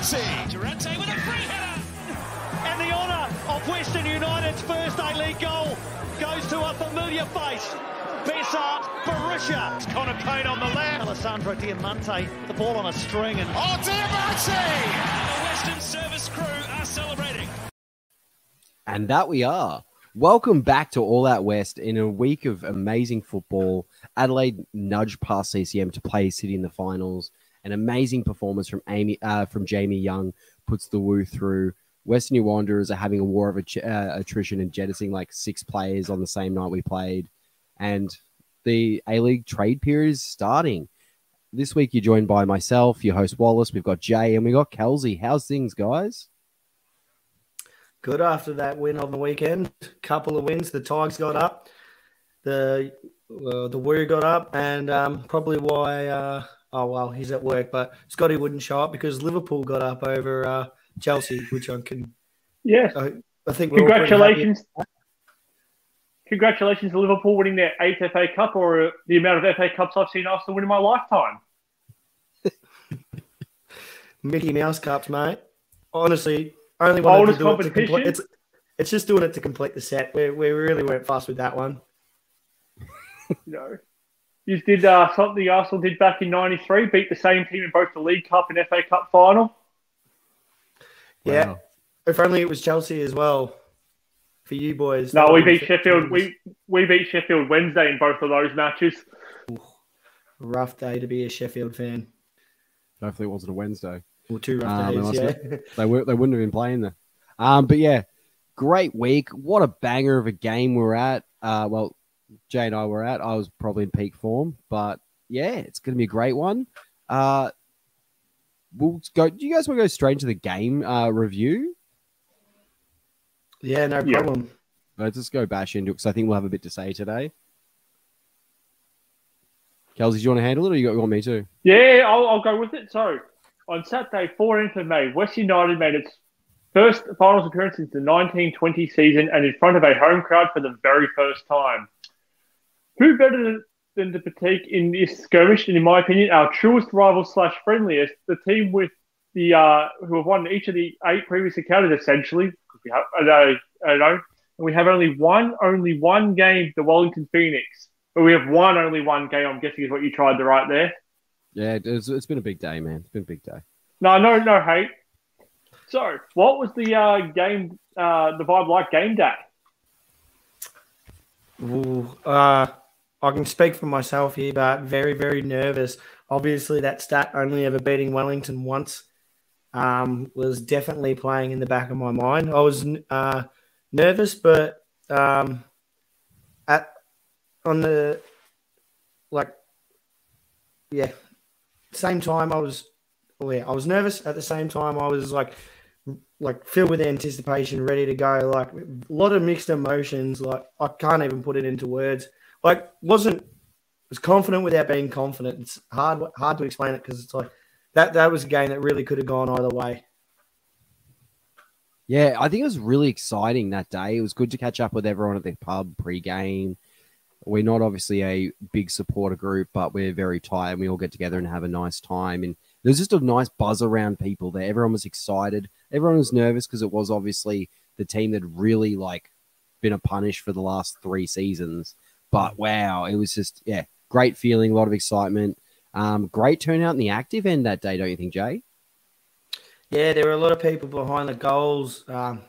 Durante. Durante with a free header. And the honour of Western United's first A-League goal goes to a familiar face. Besart Berisha. It's Connor Pain on the left. Alessandro Diamante, the ball on a string and Oh, Diamante! The Western service crew are celebrating. And that we are. Welcome back to All Out West in a week of amazing football. Adelaide nudged past CCM to play City in the finals. An amazing performance from Amy uh, from Jamie Young puts the woo through. Western New Wanderers are having a war of uh, attrition and jettisoning like six players on the same night we played. And the A League trade period is starting. This week you're joined by myself, your host Wallace. We've got Jay and we got Kelsey. How's things, guys? Good after that win on the weekend. Couple of wins. The Tigers got up. The uh, the Warrior got up, and um, probably why. Uh, oh well, he's at work, but Scotty wouldn't show up because Liverpool got up over uh, Chelsea, which I can. Yes. I, I think we're all pretty happy. Congratulations. Congratulations to Liverpool winning their eighth FA Cup or the amount of FA Cups I've seen Arsenal win in my lifetime. Mickey Mouse Cups, mate. Honestly, only one Oldest to do it competition? It's it's just doing it to complete the set. We we really weren't fast with that one. Know, you did uh, something Arsenal did back in '93, beat the same team in both the League Cup and FA Cup final. Yeah. Wow. If only it was Chelsea as well. For you boys. No, we beat been Sheffield. We we beat Sheffield Wednesday in both of those matches. rough day to be a Sheffield fan. Hopefully it wasn't a Wednesday. Or two rough Um, days, and yeah. they were they wouldn't have been playing there. Um, but yeah, great week. What a banger of a game we're at. Uh, well, Jay and I were at. I was probably in peak form, but yeah, it's going to be a great one. Uh, we'll go. Do you guys want to go straight into the game uh, review? Yeah, no Yeah. problem. Let's just go bash into it because I think we'll have a bit to say today. Kelsey, do you want to handle it, or you got- you want me to? Yeah, I'll, I'll go with it. So, on Saturday, 14th of May, West United made its first finals appearance since the 1920 season and in front of a home crowd for the very first time. Who better than- than to partake in this skirmish, and in my opinion, our truest rival slash friendliest, the team with the uh, who have won each of the eight previous encounters, essentially. 'cause We have, I know, I know, and we have only one, only one game, the Wellington Phoenix. But we have one, only one game. I'm guessing is what you tried to write there. Yeah, it's, it's been a big day, man. It's been a big day. No, no, no hate. So, what was the uh, game, uh, the vibe like game day? Ooh, uh, I can speak for myself here, but very, very nervous. Obviously, that stat only ever beating Wellington once um, was definitely playing in the back of my mind. I was uh, nervous, but um, at on the like, yeah, same time I was, well, yeah, I was nervous. At the same time, I was like, like filled with anticipation, ready to go. Like a lot of mixed emotions. Like I can't even put it into words. Like wasn't was confident without being confident. It's hard hard to explain it because it's like that that was a game that really could have gone either way. Yeah, I think it was really exciting that day. It was good to catch up with everyone at the pub pre-game. We're not obviously a big supporter group, but we're very tight and we all get together and have a nice time. And there was just a nice buzz around people there. Everyone was excited. Everyone was nervous because it was obviously the team that really like been a punish for the last three seasons. But wow, it was just yeah, great feeling, a lot of excitement. Um, great turnout in the active end that day, don't you think, Jay? Yeah, there were a lot of people behind the goals. Um,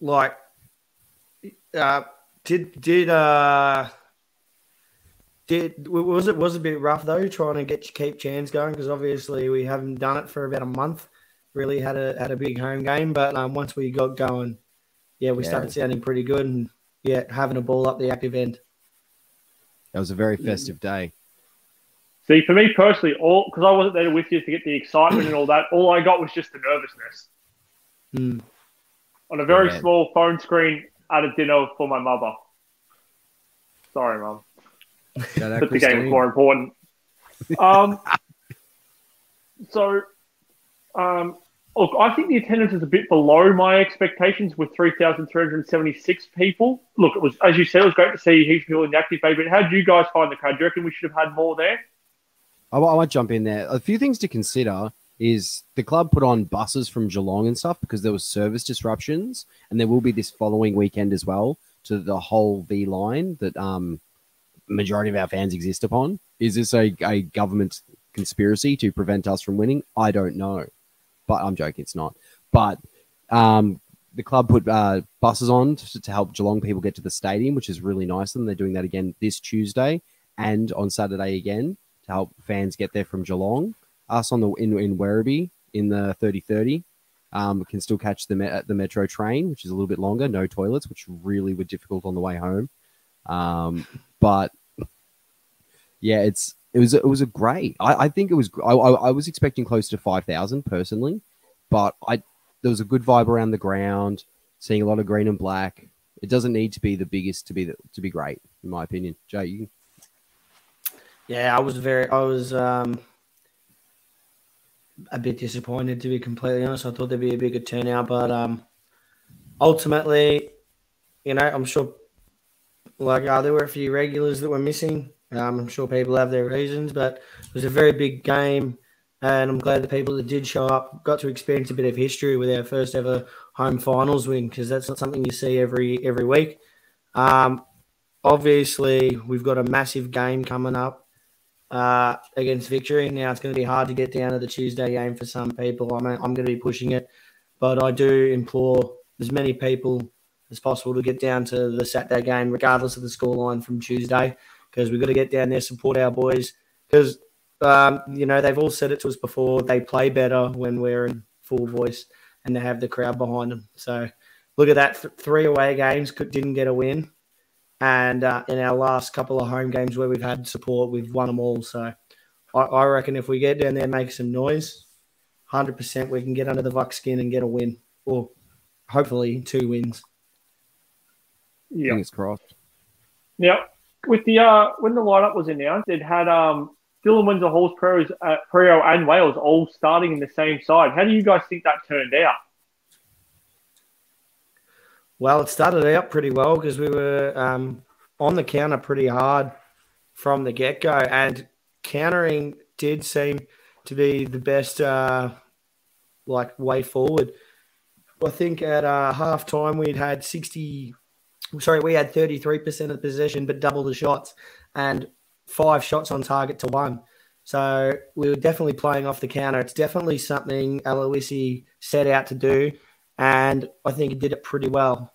like, uh, did did uh, did was it was a bit rough though trying to get keep chance going because obviously we haven't done it for about a month. Really had a had a big home game, but um, once we got going, yeah, we Yeah. started sounding pretty good and yeah, having a ball up the active end. That was a very festive day. See, for me personally, all because I wasn't there with you to get the excitement and all that, all I got was just the nervousness Hmm. on a very Yeah. small phone screen at a dinner for my mother. Sorry, mum. Yeah, that but the game was more important. Um, so, um, look, I think the attendance is a bit below my expectations with 3,376 people. Look, it was, as you said, it was great to see heaps of people in the active bay, but how did you guys find the crowd? Do you reckon we should have had more there? I, I might jump in there. A few things to consider. is the club put on buses from Geelong and stuff because there was service disruptions, and there will be this following weekend as well to the whole V line that um majority of our fans exist upon. Is this a, a government conspiracy to prevent us from winning? I don't know, but I'm joking. It's not. But um, the club put uh, buses on to, to help Geelong people get to the stadium, which is really nice. And they're doing that again this Tuesday and on Saturday again to help fans get there from Geelong. Us on the in, in Werribee in the 3030 um, can still catch the me- the metro train, which is a little bit longer. No toilets, which really were difficult on the way home. Um, but yeah, it's it was it was a great. I, I think it was. I, I was expecting close to five thousand personally, but I there was a good vibe around the ground. Seeing a lot of green and black. It doesn't need to be the biggest to be the, to be great, in my opinion. Jay, you Yeah, I was very, I was um, a bit disappointed to be completely honest. I thought there'd be a bigger turnout, but um, ultimately, you know, I'm sure like uh, there were a few regulars that were missing. Um, I'm sure people have their reasons, but it was a very big game, and I'm glad the people that did show up got to experience a bit of history with our first ever home finals win because that's not something you see every every week. Um, obviously, we've got a massive game coming up uh, against Victory. Now it's going to be hard to get down to the Tuesday game for some people. I mean, I'm going to be pushing it, but I do implore as many people as possible to get down to the Saturday game, regardless of the scoreline from Tuesday, because we've got to get down there, support our boys. Because, um, you know, they've all said it to us before, they play better when we're in full voice and they have the crowd behind them. So look at that. Th- three away games, could, didn't get a win. And uh, in our last couple of home games where we've had support, we've won them all. So I, I reckon if we get down there and make some noise, 100% we can get under the Vuck skin and get a win. Or hopefully two wins. Yeah. fingers crossed. Now, with the uh, when the lineup was announced, it had um, Dylan Wenzel Hall's pros, uh, and Wales all starting in the same side. How do you guys think that turned out? Well, it started out pretty well because we were um, on the counter pretty hard from the get go, and countering did seem to be the best uh, like way forward. I think at uh, half time we'd had sixty. Sorry, we had thirty three percent of the possession, but double the shots, and five shots on target to one. So we were definitely playing off the counter. It's definitely something Aloisi set out to do, and I think he did it pretty well.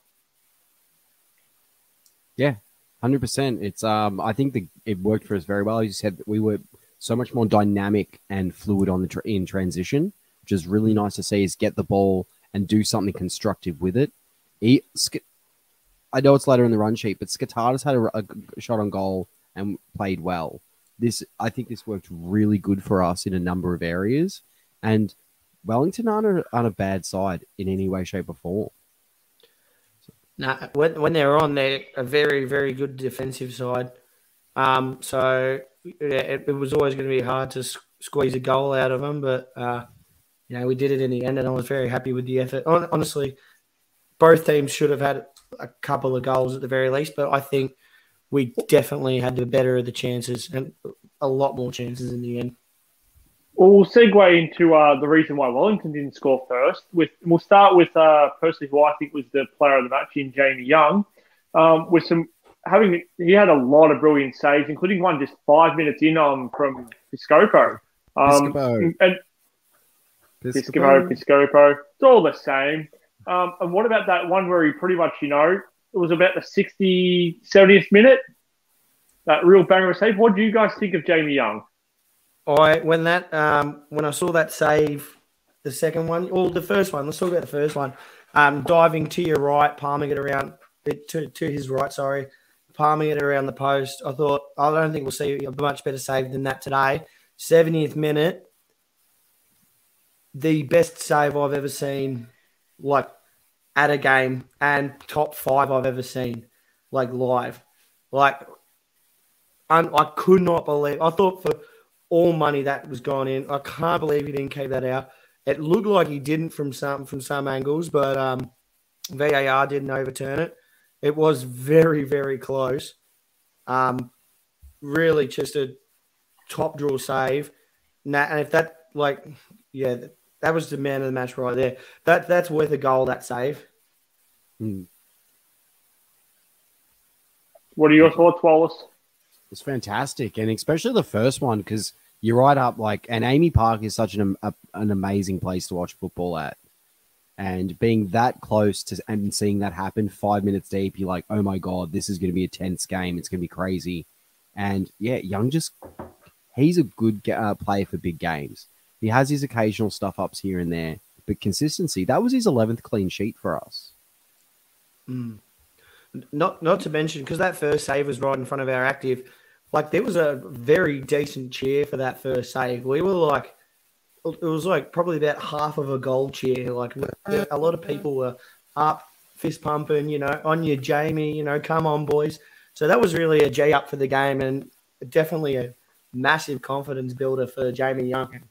Yeah, hundred percent. It's um, I think the, it worked for us very well. As you said, we were so much more dynamic and fluid on the tra- in transition, which is really nice to see. Is get the ball and do something constructive with it. He, I know it's later in the run sheet, but Skotadis had a, a shot on goal and played well. This, I think, this worked really good for us in a number of areas, and Wellington aren't a, aren't a bad side in any way, shape, or form. Nah, when when they're on, they're a very very good defensive side. Um, so yeah, it, it was always going to be hard to squeeze a goal out of them, but uh, you know we did it in the end, and I was very happy with the effort. Hon- Honestly, both teams should have had a couple of goals at the very least, but I think we definitely had the better of the chances and a lot more chances in the end. Well, we'll segue into uh, the reason why Wellington didn't score first. With we'll start with uh, personally who I think was the player of the match in Jamie Young. Um, with some having he had a lot of brilliant saves, including one just five minutes in um, from Piscopo. Um, Piscopo. and Piscopo, Piscopo, it's all the same. Um, and what about that one where he pretty much, you know, it was about the 60, 70th minute? That real banger save. What do you guys think of Jamie Young? I when that um, when I saw that save, the second one or the first one. Let's talk about the first one. Um, diving to your right, palming it around to to his right. Sorry, palming it around the post. I thought I don't think we'll see a much better save than that today. 70th minute, the best save I've ever seen, like at a game, and top five I've ever seen, like live. Like, I, I could not believe. I thought for all money that was gone in. I can't believe he didn't keep that out. It looked like he didn't from some from some angles, but um, VAR didn't overturn it. It was very very close. Um, really just a top draw save. Now, and if that like yeah, that was the man of the match right there. That that's worth a goal. That save. Mm. What are your thoughts, Wallace? It's fantastic, and especially the first one because you're right up like, and AAMI Park is such an a, an amazing place to watch football at, and being that close to and seeing that happen five minutes deep, you're like, oh my god, this is going to be a tense game. It's going to be crazy, and yeah, Young just he's a good uh, player for big games. He has his occasional stuff ups here and there, but consistency. That was his eleventh clean sheet for us. Mm. Not not to mention because that first save was right in front of our active. Like there was a very decent cheer for that first save. We were like, it was like probably about half of a goal cheer. Like a lot of people were up, fist pumping, you know, on your Jamie, you know, come on, boys. So that was really a J up for the game and definitely a massive confidence builder for Jamie Young.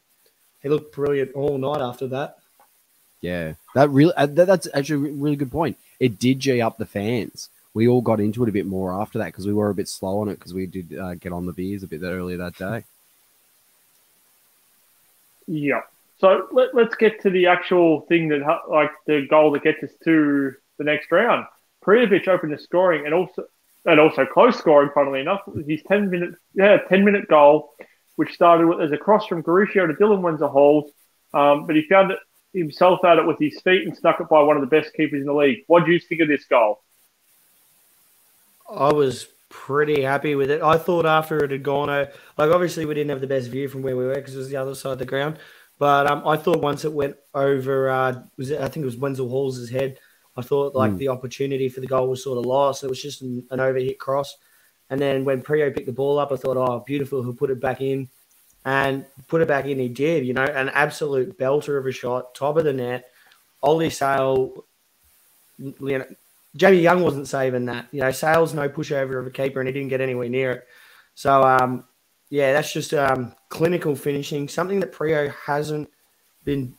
He looked brilliant all night after that. Yeah, that really uh, that, that's actually a really good point. It did G up the fans. We all got into it a bit more after that because we were a bit slow on it because we did uh, get on the beers a bit earlier that day. Yeah. So let, let's get to the actual thing that, like, the goal that gets us to the next round. Prijovic opened the scoring and also and also close scoring. Funnily enough, his ten minute yeah ten minute goal, which started with, as a cross from Garuccio to Dylan Wenzel Halls, um, but he found it himself at it with his feet and stuck it by one of the best keepers in the league. What do you think of this goal? I was pretty happy with it. I thought after it had gone, uh, like obviously we didn't have the best view from where we were because it was the other side of the ground. But um, I thought once it went over, uh, was it, I think it was Wenzel Halls' head. I thought like mm. the opportunity for the goal was sort of lost. It was just an, an overhit cross. And then when Prio picked the ball up, I thought, oh, beautiful. He'll put it back in and put it back in. He did, you know, an absolute belter of a shot, top of the net. Ollie Sail, you know, Jamie Young wasn't saving that. You know, Sail's no pushover of a keeper, and he didn't get anywhere near it. So, um, yeah, that's just um, clinical finishing, something that Prio hasn't been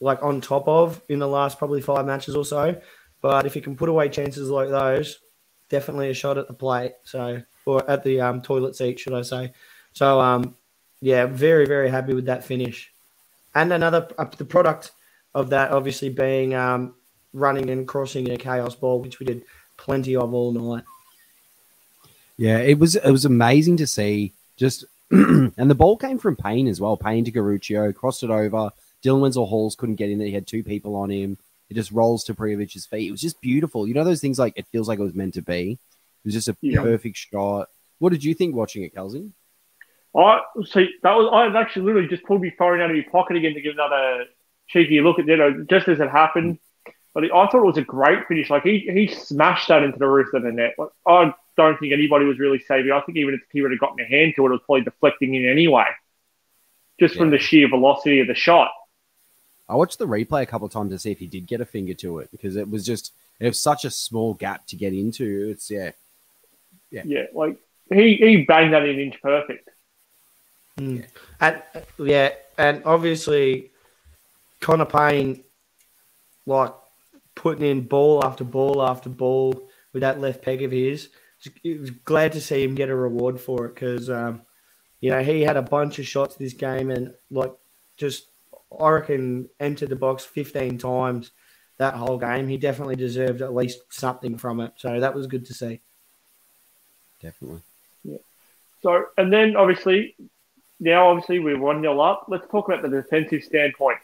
like on top of in the last probably five matches or so. But if he can put away chances like those, definitely a shot at the plate. So, or at the um, toilet seat, should I say? So, um, yeah, very very happy with that finish. And another uh, the product of that obviously being um, running and crossing in a chaos ball, which we did plenty of all night. Yeah, it was it was amazing to see. Just and the ball came from Pain as well. Pain to Garuccio, crossed it over. Dylan Wenzel Halls couldn't get in there. He had two people on him. It just rolls to Prijovic's feet. It was just beautiful. You know those things like it feels like it was meant to be. It was just a yeah. perfect shot. What did you think watching it, Kelsey? I see that was I actually literally just pulled my phone out of my pocket again to give another cheeky look at you uh, know Just as it happened, but I thought it was a great finish. Like he he smashed that into the roof of the net. Like, I don't think anybody was really saving. I think even if he would have gotten a hand to it, it was probably deflecting in anyway, just yeah. from the sheer velocity of the shot. I watched the replay a couple of times to see if he did get a finger to it because it was just it was such a small gap to get into. It's yeah, yeah, yeah. Like he he banged that in inch perfect. Mm. And yeah, and obviously Connor Pain, like putting in ball after ball after ball with that left peg of his. It was glad to see him get a reward for it because, um, you know, he had a bunch of shots this game and, like, just, I reckon, entered the box 15 times that whole game. He definitely deserved at least something from it. So that was good to see. Definitely. Yeah. So, and then obviously, now obviously we're 1 0 up. Let's talk about the defensive standpoint.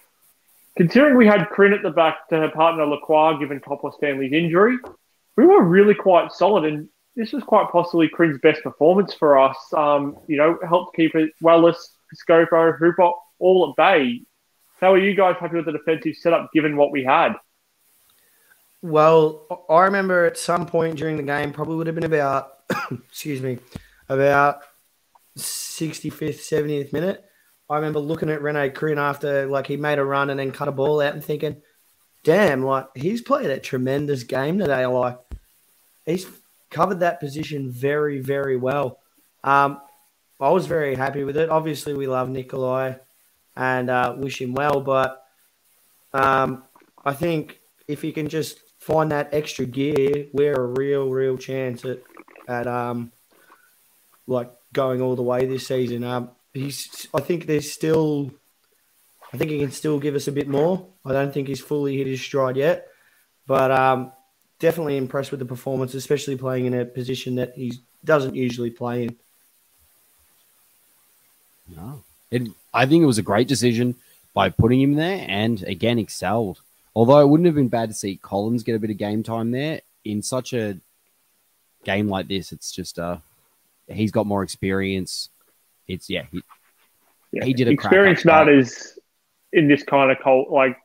Considering we had Krhin at the back to her partner Lacroix, given Topor-Stanley's injury, we were really quite solid, and this was quite possibly Krhin's best performance for us. Um, you know, helped keep it Wellis, Scopo, Hooper all at bay. How are you guys happy with the defensive setup given what we had? Well, I remember at some point during the game, probably would have been about, excuse me, about 65th, 70th minute. I remember looking at Rene Krhin after like he made a run and then cut a ball out and thinking, damn, like he's played a tremendous game today. Like he's covered that position very, very well. Um, I was very happy with it. Obviously, we love Nikolai and uh, wish him well, but um, I think if he can just find that extra gear, we're a real, real chance at at um, like going all the way this season. Um, he's I think there's still I think he can still give us a bit more. I don't think he's fully hit his stride yet, but um, definitely impressed with the performance, especially playing in a position that he doesn't usually play in. No. It, I think it was a great decision by putting him there and again excelled. Although it wouldn't have been bad to see Collins get a bit of game time there in such a game like this. It's just uh he's got more experience. It's yeah, he, Yeah. he did a experience matters in this kind of cult. Like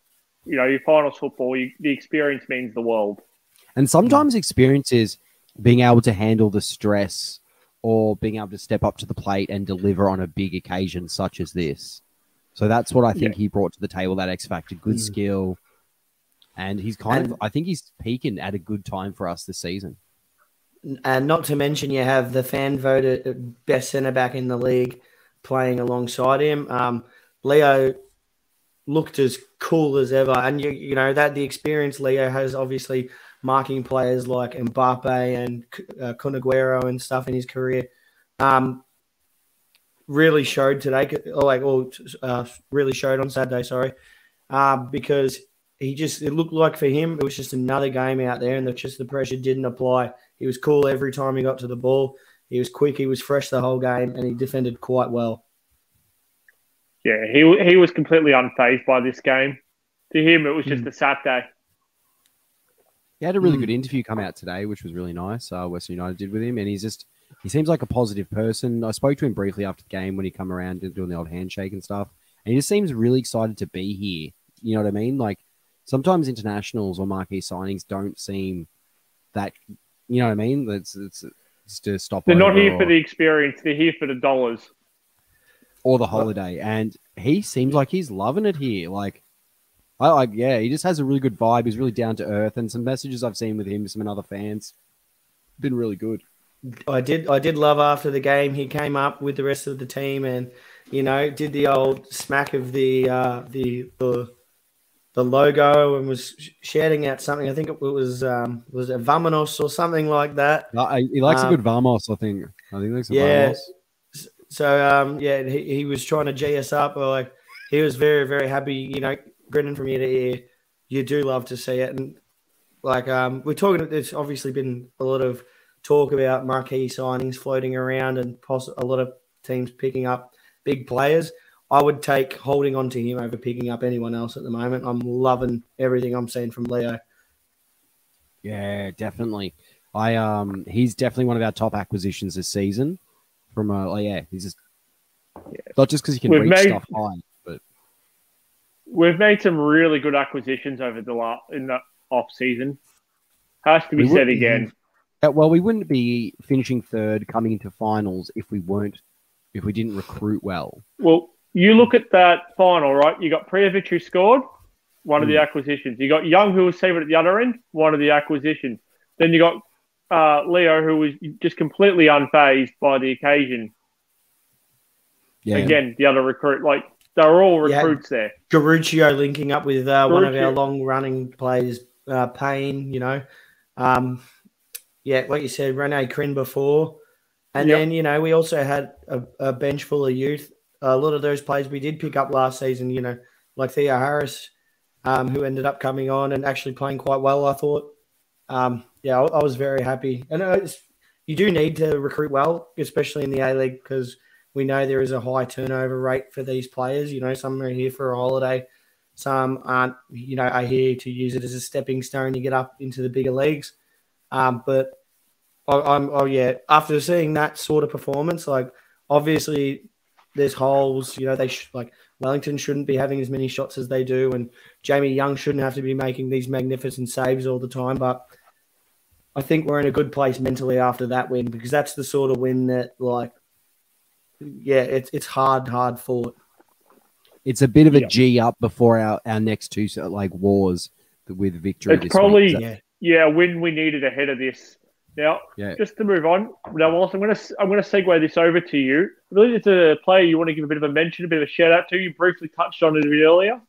you know, your finals football, you, the experience means the world. And sometimes experience is being able to handle the stress or being able to step up to the plate and deliver on a big occasion such as this. So that's what I think he brought to the table that X Factor, good Mm. skill. And he's kind And- of, I think he's peaking at a good time for us this season. And not to mention, you have the fan voted best centre back in the league playing alongside him. Um, Leo looked as cool as ever, and you you know that the experience Leo has obviously marking players like Mbappe and uh, and stuff in his career. Um, really showed today, or like, or uh, really showed on Saturday. Sorry, uh, because he just it looked like for him it was just another game out there, and the, just the pressure didn't apply. He was cool every time he got to the ball. He was quick. He was fresh the whole game, and he defended quite well. Yeah, he he was completely unfazed by this game. To him, it was just Hmm. a Saturday. He had a really Mm. good interview come out today, which was really nice. Uh, Western United did with him, and he's just he seems like a positive person. I spoke to him briefly after the game when he come around and doing the old handshake and stuff, and he just seems really excited to be here. You know what I mean? Like sometimes internationals or marquee signings don't seem that. You know what I mean? It's it's, it's to stop. They're not here for the experience. They're here for the dollars. or the holiday, and he seems like he's loving it here. Like. I like, yeah, he just has a really good vibe. He's really down to earth, and some messages I've seen with him, some other fans, been really good. I did I did love after the game he came up with the rest of the team and you know did the old smack of the uh, the the the logo and was shouting out something. I think it was um, was it Vamonos or something like that. Uh, he likes Um, a good Vamos, I think. I think he likes a Yeah. Vamos. So um, yeah, he, he was trying to g us up. Or like he was very very happy. You know, grinning from ear to ear. You do love to see it, and like um, we're talking. There's obviously been a lot of talk about marquee signings floating around, and poss- a lot of teams picking up big players. I would take holding on to him over picking up anyone else at the moment. I'm loving everything I'm seeing from Leo. Yeah, definitely. I um, he's definitely one of our top acquisitions this season. From uh, oh, yeah, he's just yeah. not just because he can We've reach made- stuff high, but We've made some really good acquisitions over the la- in the off season. Has to be We said again. Uh, well, we wouldn't be finishing third, coming into finals if we weren't, if we didn't recruit well. Well, you look at that final, right? You got Prijovic who scored, one of the Mm. acquisitions. You got Young who was saved at the other end, one of the acquisitions. Then you got uh, Leo who was just completely unfazed by the occasion. Yeah, Again, the other recruit, like they're all Yeah. recruits there. Garuccio linking up with uh, one of our long running players, uh, Pain, you know. Um, yeah, like you said, Rene Krhin before. And Yep. then, you know, we also had a, a bench full of youth. A lot of those players we did pick up last season, you know, like Theo Harris, um, who ended up coming on and actually playing quite well, I thought. Um, yeah, I, I was very happy. And uh, it's, you do need to recruit well, especially in the A League, because we know there is a high turnover rate for these players. You know, some are here for a holiday, some aren't, you know, are here to use it as a stepping stone to get up into the bigger leagues. Um, but I, I'm, oh yeah, after seeing that sort of performance, like obviously there's holes. You know, they sh- like Wellington shouldn't be having as many shots as they do, and Jamie Young shouldn't have to be making these magnificent saves all the time. But I think we're in a good place mentally after that win because that's the sort of win that, like, yeah, it's it's hard, hard fought. it's a bit of a Yeah. G up before our, our next two so, like wars with victory. It's this probably- week. So- Yeah, Yeah, a win we needed ahead of this. Now, Yeah. just to move on. Now, Wallace, I'm going to I'm going to segue this over to you. I believe it's a player you want to give a bit of a mention, a bit of a shout out to. You briefly touched on it a bit earlier.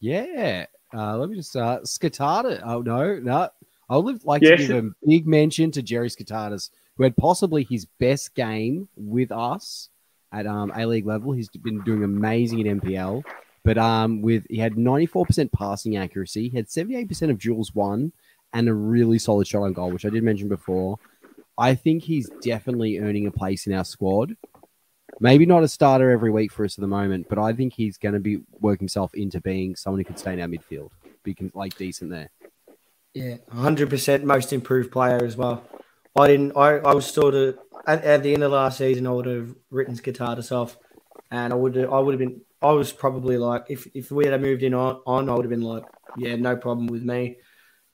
Yeah. Uh, let me just uh Skatata. Oh no, no. I would like Yes. to give a big mention to Jerry Skotadis, who had possibly his best game with us at um A League level. He's been doing amazing at NPL. But um, with he had 94% passing accuracy, he had 78% of duels won, and a really solid shot on goal, which I did mention before. I think he's definitely earning a place in our squad. Maybe not a starter every week for us at the moment, but I think he's going to be work himself into being someone who can stay in our midfield, be like decent there. Yeah, hundred percent most improved player as well. I didn't. I, I was sort of at, at the end of last season. I would have written Skotadis off, and I would I would have been. I was probably like, if if we had moved in on, on I would have been like, yeah, no problem with me.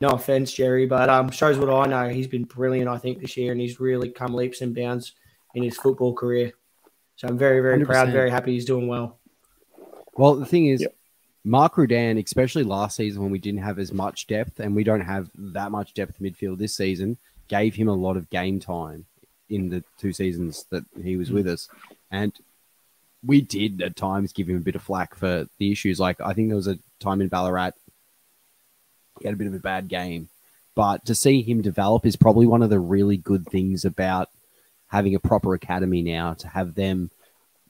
No offense, Jerry, but um, shows what I know. He's been brilliant, I think, this year, and he's really come leaps and bounds in his football career. So I'm very, very proud, 100%. very happy he's doing well. Well, the thing is, Yep. Mark Rudan, especially last season when we didn't have as much depth, and we don't have that much depth midfield this season, gave him a lot of game time in the two seasons that he was mm. with us. And we did at times give him a bit of flack for the issues. Like, I think there was a time in Ballarat, he had a bit of a bad game. But to see him develop is probably one of the really good things about having a proper academy now, to have them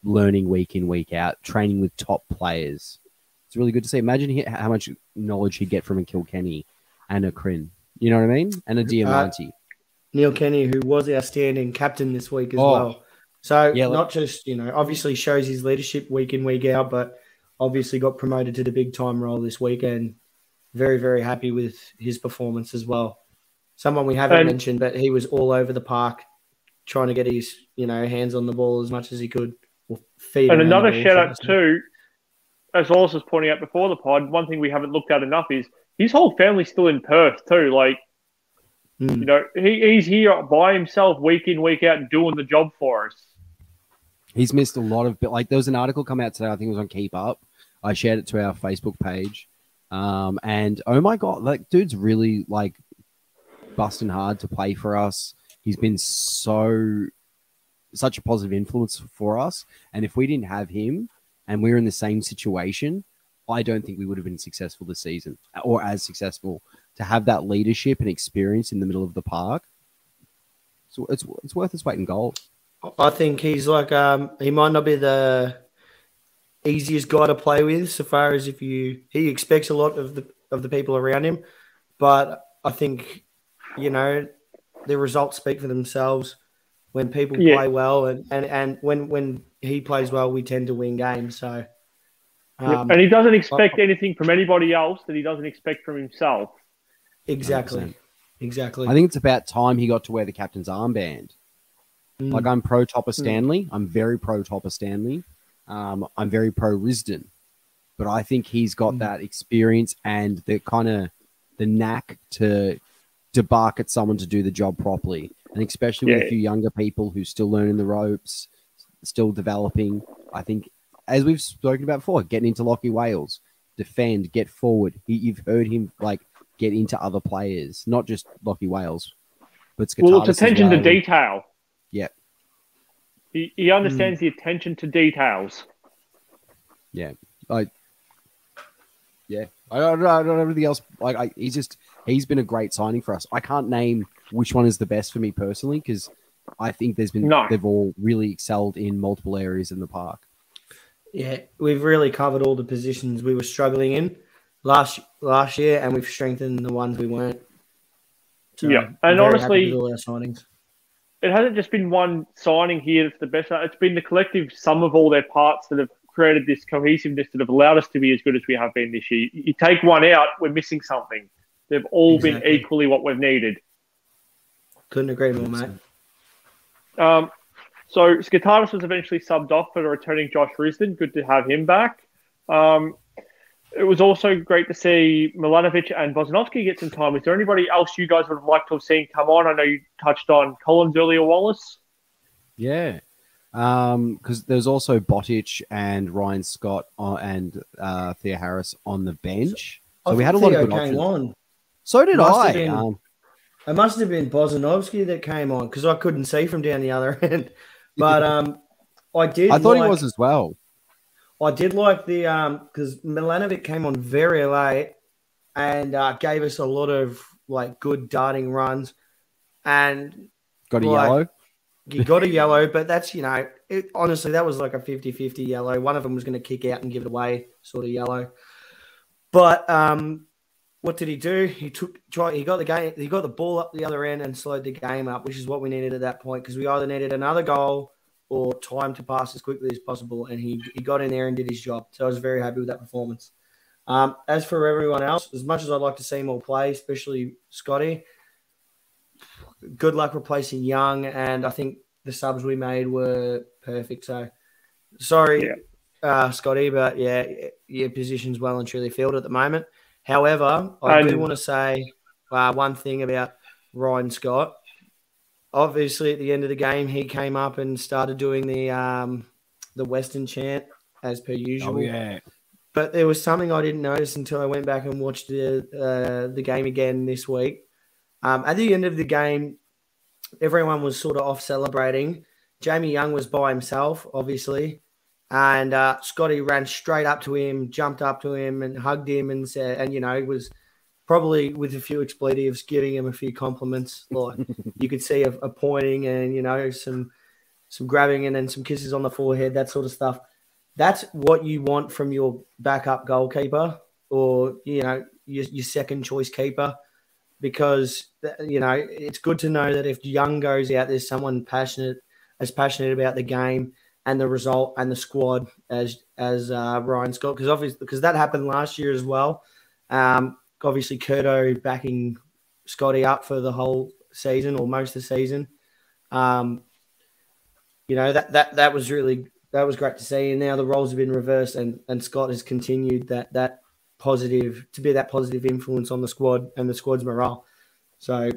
learning week in, week out, training with top players. It's really good to see. Imagine he, how much knowledge he'd get from a Kilkenny and a Krhin. You know what I mean? And a uh, Diamante. Neil Kenny, who was our standing captain this week as Oh. well. So Yeah, not just you know, obviously shows his leadership week in week out, but obviously got promoted to the big time role this weekend. Very very happy with his performance as well. Someone we haven't And- mentioned, but he was all over the park, trying to get his you know hands on the ball as much as he could. Or feet And another shout out to too, as Wallace was pointing out before the pod, one thing we haven't looked at enough is his whole family's still in Perth too. Like, Mm. you know, he, he's here by himself week in, week out, and doing the job for us. He's missed a lot of, like, there was an article come out today, I think it was on Keep Up. I shared it to our Facebook page. Um, and oh my God, like, dude's really, like, busting hard to play for us. He's been so, such a positive influence for us. And if we didn't have him and we were in the same situation, I don't think we would have been successful this season or as successful to have that leadership and experience in the middle of the park. So it's, it's worth its weight in gold. I think he's like um he might not be the easiest guy to play with so far as if you he expects a lot of the of the people around him, but I think you know the results speak for themselves when people Yeah. play well and, and and when when he plays well we tend to win games so um, and he doesn't expect anything from anybody else that he doesn't expect from himself. Exactly 100%. exactly I think it's about time he got to wear the captain's armband. Mm. Like I'm pro Topor-Stanley. I'm very pro Topor-Stanley. Um, I'm very pro Risdon, but I think he's got Mm. that experience and the kind of the knack to to bark at someone to do the job properly, and especially with a few younger people who still learning the ropes, still developing. I think, as we've spoken about before, getting into Lockie Wales, defend, get forward. He, you've heard him like get into other players, not just Lockie Wales, but Well, Skotadis it's as attention to detail. Yeah. He, he understands the attention to details. Yeah, like, yeah, I don't, I don't know everything else. Like, I, he's just he's been a great signing for us. I can't name which one is the best for me personally because I think there's been No. they've all really excelled in multiple areas in the park. Yeah, we've really covered all the positions we were struggling in last last year, and we've strengthened the ones we weren't. So, Yeah, and honestly- all our signings. It hasn't just been one signing here that's the best. It's been the collective sum of all their parts that have created this cohesiveness that have allowed us to be as good as we have been this year. You take one out, we're missing something. They've all been equally what we've needed. Couldn't agree more, mate. Um, so Skotadis was eventually subbed off for the returning Josh Risdon. Good to have him back. Um, it was also great to see Milanovic and Bosnowski get some time. Is there anybody else you guys would have liked to have seen come on? I know you touched on Collins earlier, Wallace. Yeah, because there's also Botic and Ryan Scott uh, and uh, Theo Harris on the bench. So I we had a think lot of good came options. on. So did Must I. been- Um, It must have been Bozanovsky that came on because I couldn't see from down the other end. But um, I did. I thought he was as well. I did like the um because Milanovic came on very late and uh, gave us a lot of like good darting runs, and Got a Like- yellow. you got a yellow, but that's you know it, honestly, that was like a 50 50 yellow. One of them was going to kick out and give it away, sort of yellow. But um, what did he do? He took try. He got the game. He got the ball up the other end and slowed the game up, which is what we needed at that point because we either needed another goal or time to pass as quickly as possible. And he he got in there and did his job. So I was very happy with that performance. Um, as for everyone else, as much as I'd like to see more play, especially Scotty, good luck replacing Young. And I think the subs we made were perfect. So sorry, Yeah. uh, Scotty, but yeah, your position's well and truly filled at the moment. However, I do want to say uh, one thing about Ryan Scott. Obviously, at the end of the game, he came up and started doing the um, the Western chant as per usual. Oh yeah. But there was something I didn't notice until I went back and watched the uh, the game again this week. Um, at the end of the game, everyone was sort of off celebrating. Jamie Young was by himself, obviously, and uh, Scotty ran straight up to him, jumped up to him, and hugged him, and said, and you know, was probably with a few expletives, giving him a few compliments. Like you could see a, a pointing and you know some some grabbing and then some kisses on the forehead, that sort of stuff that's what you want from your backup goalkeeper or you know your, your second choice keeper because you know it's good to know that if young goes out there's someone passionate as passionate about the game and the result and the squad as as uh, Ryan Scott because obviously because that happened last year as well um, obviously Kurto backing Scotty up for the whole season or most of the season um, you know that that that was really that was great to see. And now the roles have been reversed, and and Scott has continued that that positive to be that positive influence on the squad and the squad's morale. So,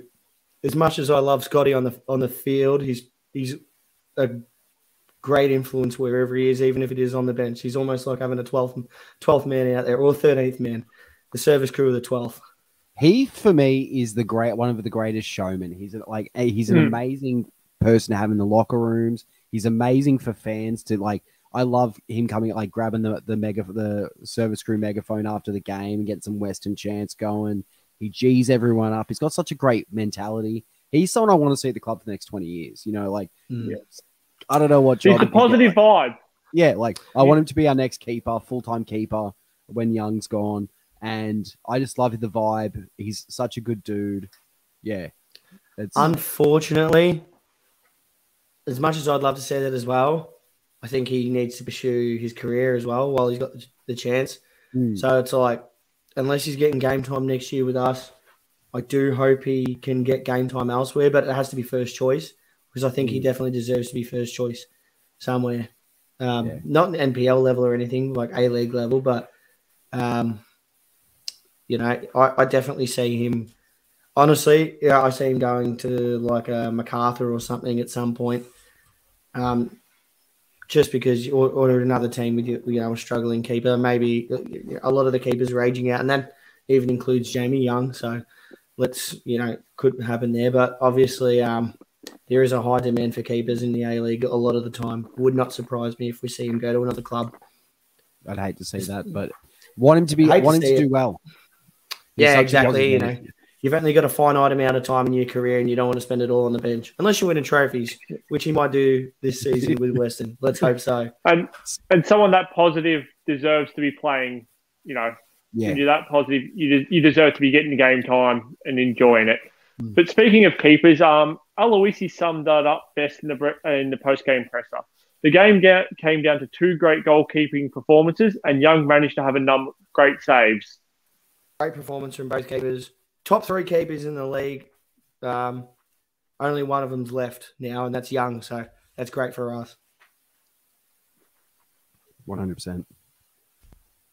as much as I love Scotty on the on the field, he's he's a great influence wherever he is, even if it is on the bench. He's almost like having a 12th, 12th man out there or 13th man, the service crew of the 12th. He for me is the great one of the greatest showmen. He's like he's an Hmm. amazing person to have in the locker rooms. He's amazing for fans to like. I love him coming like grabbing the the mega the service crew megaphone after the game and getting some Western chants going. He G's everyone up. He's got such a great mentality. He's someone I want to see at the club for the next twenty years. You know, like Mm. I don't know what job. the he could get, positive like- vibe. yeah, like I want him to be our next keeper, full time keeper when Young's gone. And I just love the vibe. He's such a good dude. Yeah. It's Unfortunately, as much as I'd love to say that as well, I think he needs to pursue his career as well while he's got the- chance. Hmm. So it's like, unless he's getting game time next year with us, I do hope he can get game time elsewhere, but it has to be first choice because I think he Mm. definitely deserves to be first choice somewhere. Um, Yeah. Not an NPL level or anything like A League level, but um, you know, I, I definitely see him. Honestly, yeah, I see him going to like a MacArthur or something at some point. Um, just because, or, or another team with you know a struggling keeper, maybe uh, a lot of the keepers are aging out, and that even includes Jamie Young. So let's you know could happen there, but obviously um, there is a high demand for keepers in the A League a lot of the time. Would not surprise me if we see him go to another club. I'd hate to see that, but want him to be to want him to see do it. well. He's Yeah, exactly. You know, you've only got a finite amount of time in your career, and you don't want to spend it all on the bench, unless you're winning trophies, which he might do this season with Western. Let's hope so. And and someone that positive deserves to be playing. You know, yeah. you're that positive, you de- you deserve to be getting game time and enjoying it. Hmm. But speaking of keepers, um, Aloisi summed that up best in the bre- in the post game presser. The game ga- came down to two great goalkeeping performances, and Young managed to have a number great saves. Great performance from both keepers. Top three keepers in the league. Um, only one of them's left now, and that's Young. So that's great for us. One hundred percent.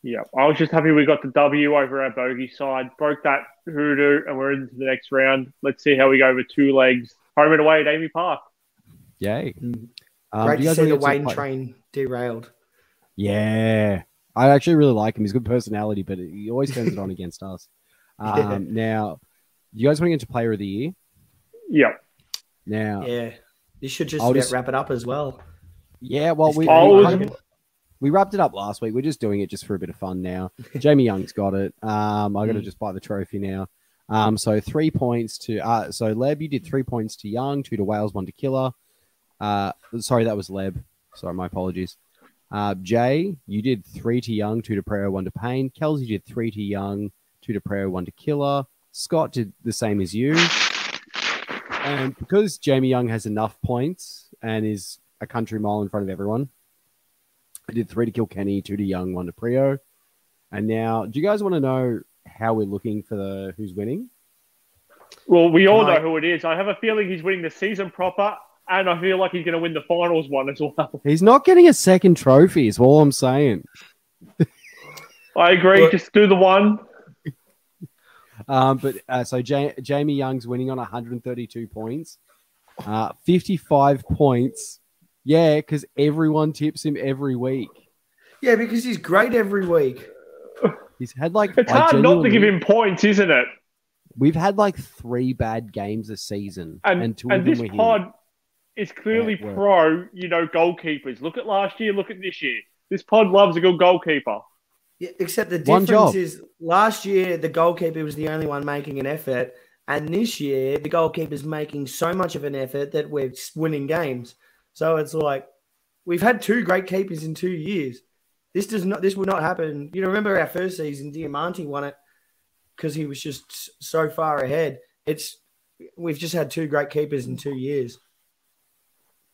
Yeah, I was just happy we got the W over our bogey side, broke that hoodoo, and we're into the next round. Let's see how we go with two legs, home and away at AAMI Park. Yay. Mm. Um, great do you to see the get Waine play- train derailed. Yeah, I actually really like him. He's good personality, but he always turns it on against us. Yeah. Um, Now, you guys want to get to Player of the Year? Yeah, Now, yeah, Yeah, this should just I'll just- wrap it up as well. Yeah, well, we, we, it kind of- we wrapped it up last week. We're just doing it just for a bit of fun now. Jamie Young's got it. Um, I got to Mm. just buy the trophy now. Um, so three points to uh, so Leb, you did three points to Young, two to Wales, one to Killer. Uh, sorry, that was Leb. Sorry, my apologies. Uh, Jay, you did three to Young, two to Preo, one to Pain. Kelsey did three to Young, two to Preo, one to Killer. Scott did the same as you. And because Jamie Young has enough points and is a country mile in front of everyone, I did three to Kilkenny, two to Young, one to Preo. And now, do you guys want to know how we're looking for the who's winning? Well, we all I- know who it is. I have a feeling he's winning the season proper, and I feel like he's going to win the finals one as well. He's not getting a second trophy, is all I'm saying. I agree. Well- Just do the one. Um, but uh, so ja- Jamie Young's winning on 132 points, uh, 55 points. Yeah, because everyone tips him every week. Yeah, because he's great every week. He's had like It's I hard not to give him points, isn't it? We've had like three bad games this season, And and, two and of them this were him. pod is clearly Yeah, pro, you know, goalkeepers. Look at last year. Look at this year. This pod loves a good goalkeeper. Yeah, except the difference is last year the goalkeeper was the only one making an effort, and this year the goalkeeper's making so much of an effort that we're winning games. So it's like we've had two great keepers in two years. This does not. This would not happen. You know, remember our first season, Diamanti won it because he was just so far ahead. It's we've just had two great keepers in two years.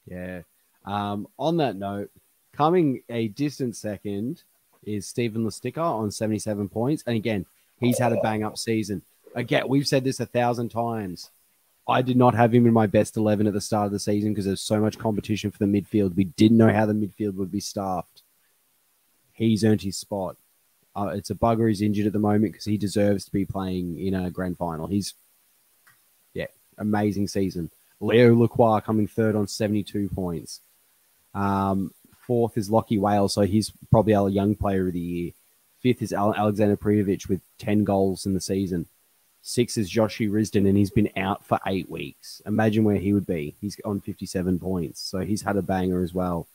Yeah. Um, on that note, coming a distant second is Steven Lustica on 77 points. And again, he's had a bang up season. Again, we've said this a thousand times. I did not have him in my best 11 at the start of the season because there's so much competition for the midfield. We didn't know how the midfield would be staffed. He's earned his spot. Uh, it's a bugger he's injured at the moment because he deserves to be playing in a grand final. He's, yeah, amazing season. Leo Lacroix coming third on 72 points. Um, fourth is Lachie Wales, so he's probably our young player of the year. Fifth is Alexander Prijovic with 10 goals in the season. Six is Joshi Risdon, and he's been out for eight weeks. Imagine where he would be. He's on 57 points, so he's had a banger as well.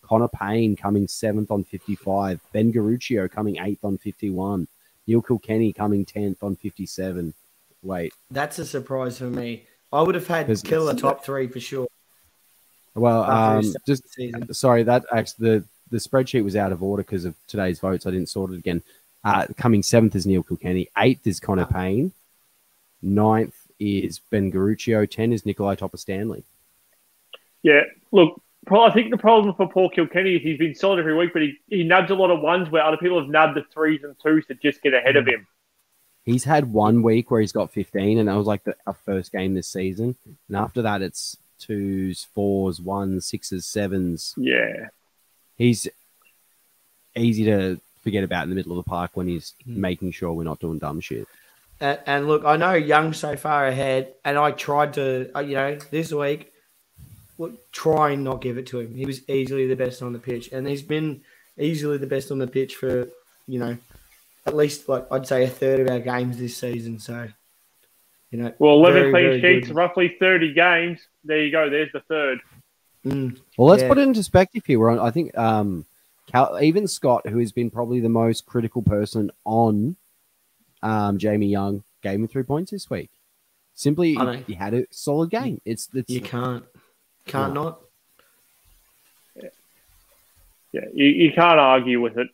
Connor Pain coming seventh on 55. Ben Garuccio coming eighth on 51. Neil Kilkenny coming 10th on 57. Wait, That's a surprise for me. I would have had There's- killer top three for sure. Well, um, just season. sorry that actually the the spreadsheet was out of order because of today's votes. I didn't sort it again. Uh, coming seventh is Neil Kilkenny. Eighth is Connor Pain. Ninth is Ben Garuccio. Ten is Nikolai Topor-Stanley. Yeah, look, I think the problem for Paul Kilkenny is he's been solid every week, but he, he nabs a lot of ones where other people have nabbed the threes and twos to just get ahead of him. He's had one week where he's got 15, and that was like the, our first game this season. And after that, it's twos, fours, ones, sixes, sevens. Yeah. He's easy to forget about in the middle of the park when he's Hmm. making sure we're not doing dumb shit. And, and look, I know Young's so far ahead, and I tried to, uh, you know, this week, look, try and not give it to him. He was easily the best on the pitch, and he's been easily the best on the pitch for, you know, at least like I'd say a third of our games this season. So, you know, Well, 11 very, clean very sheets, good. roughly 30 games. There you go. There's the third. Mm, Well, let's Yeah. put it in perspective here. We're on, I think um, Cal, even Scott, who has been probably the most critical person on um, Jamie Young, gave him three points this week. Simply, I he had a solid game. It's, it's you can't, can't No. not. Yeah, you, you can't argue with it.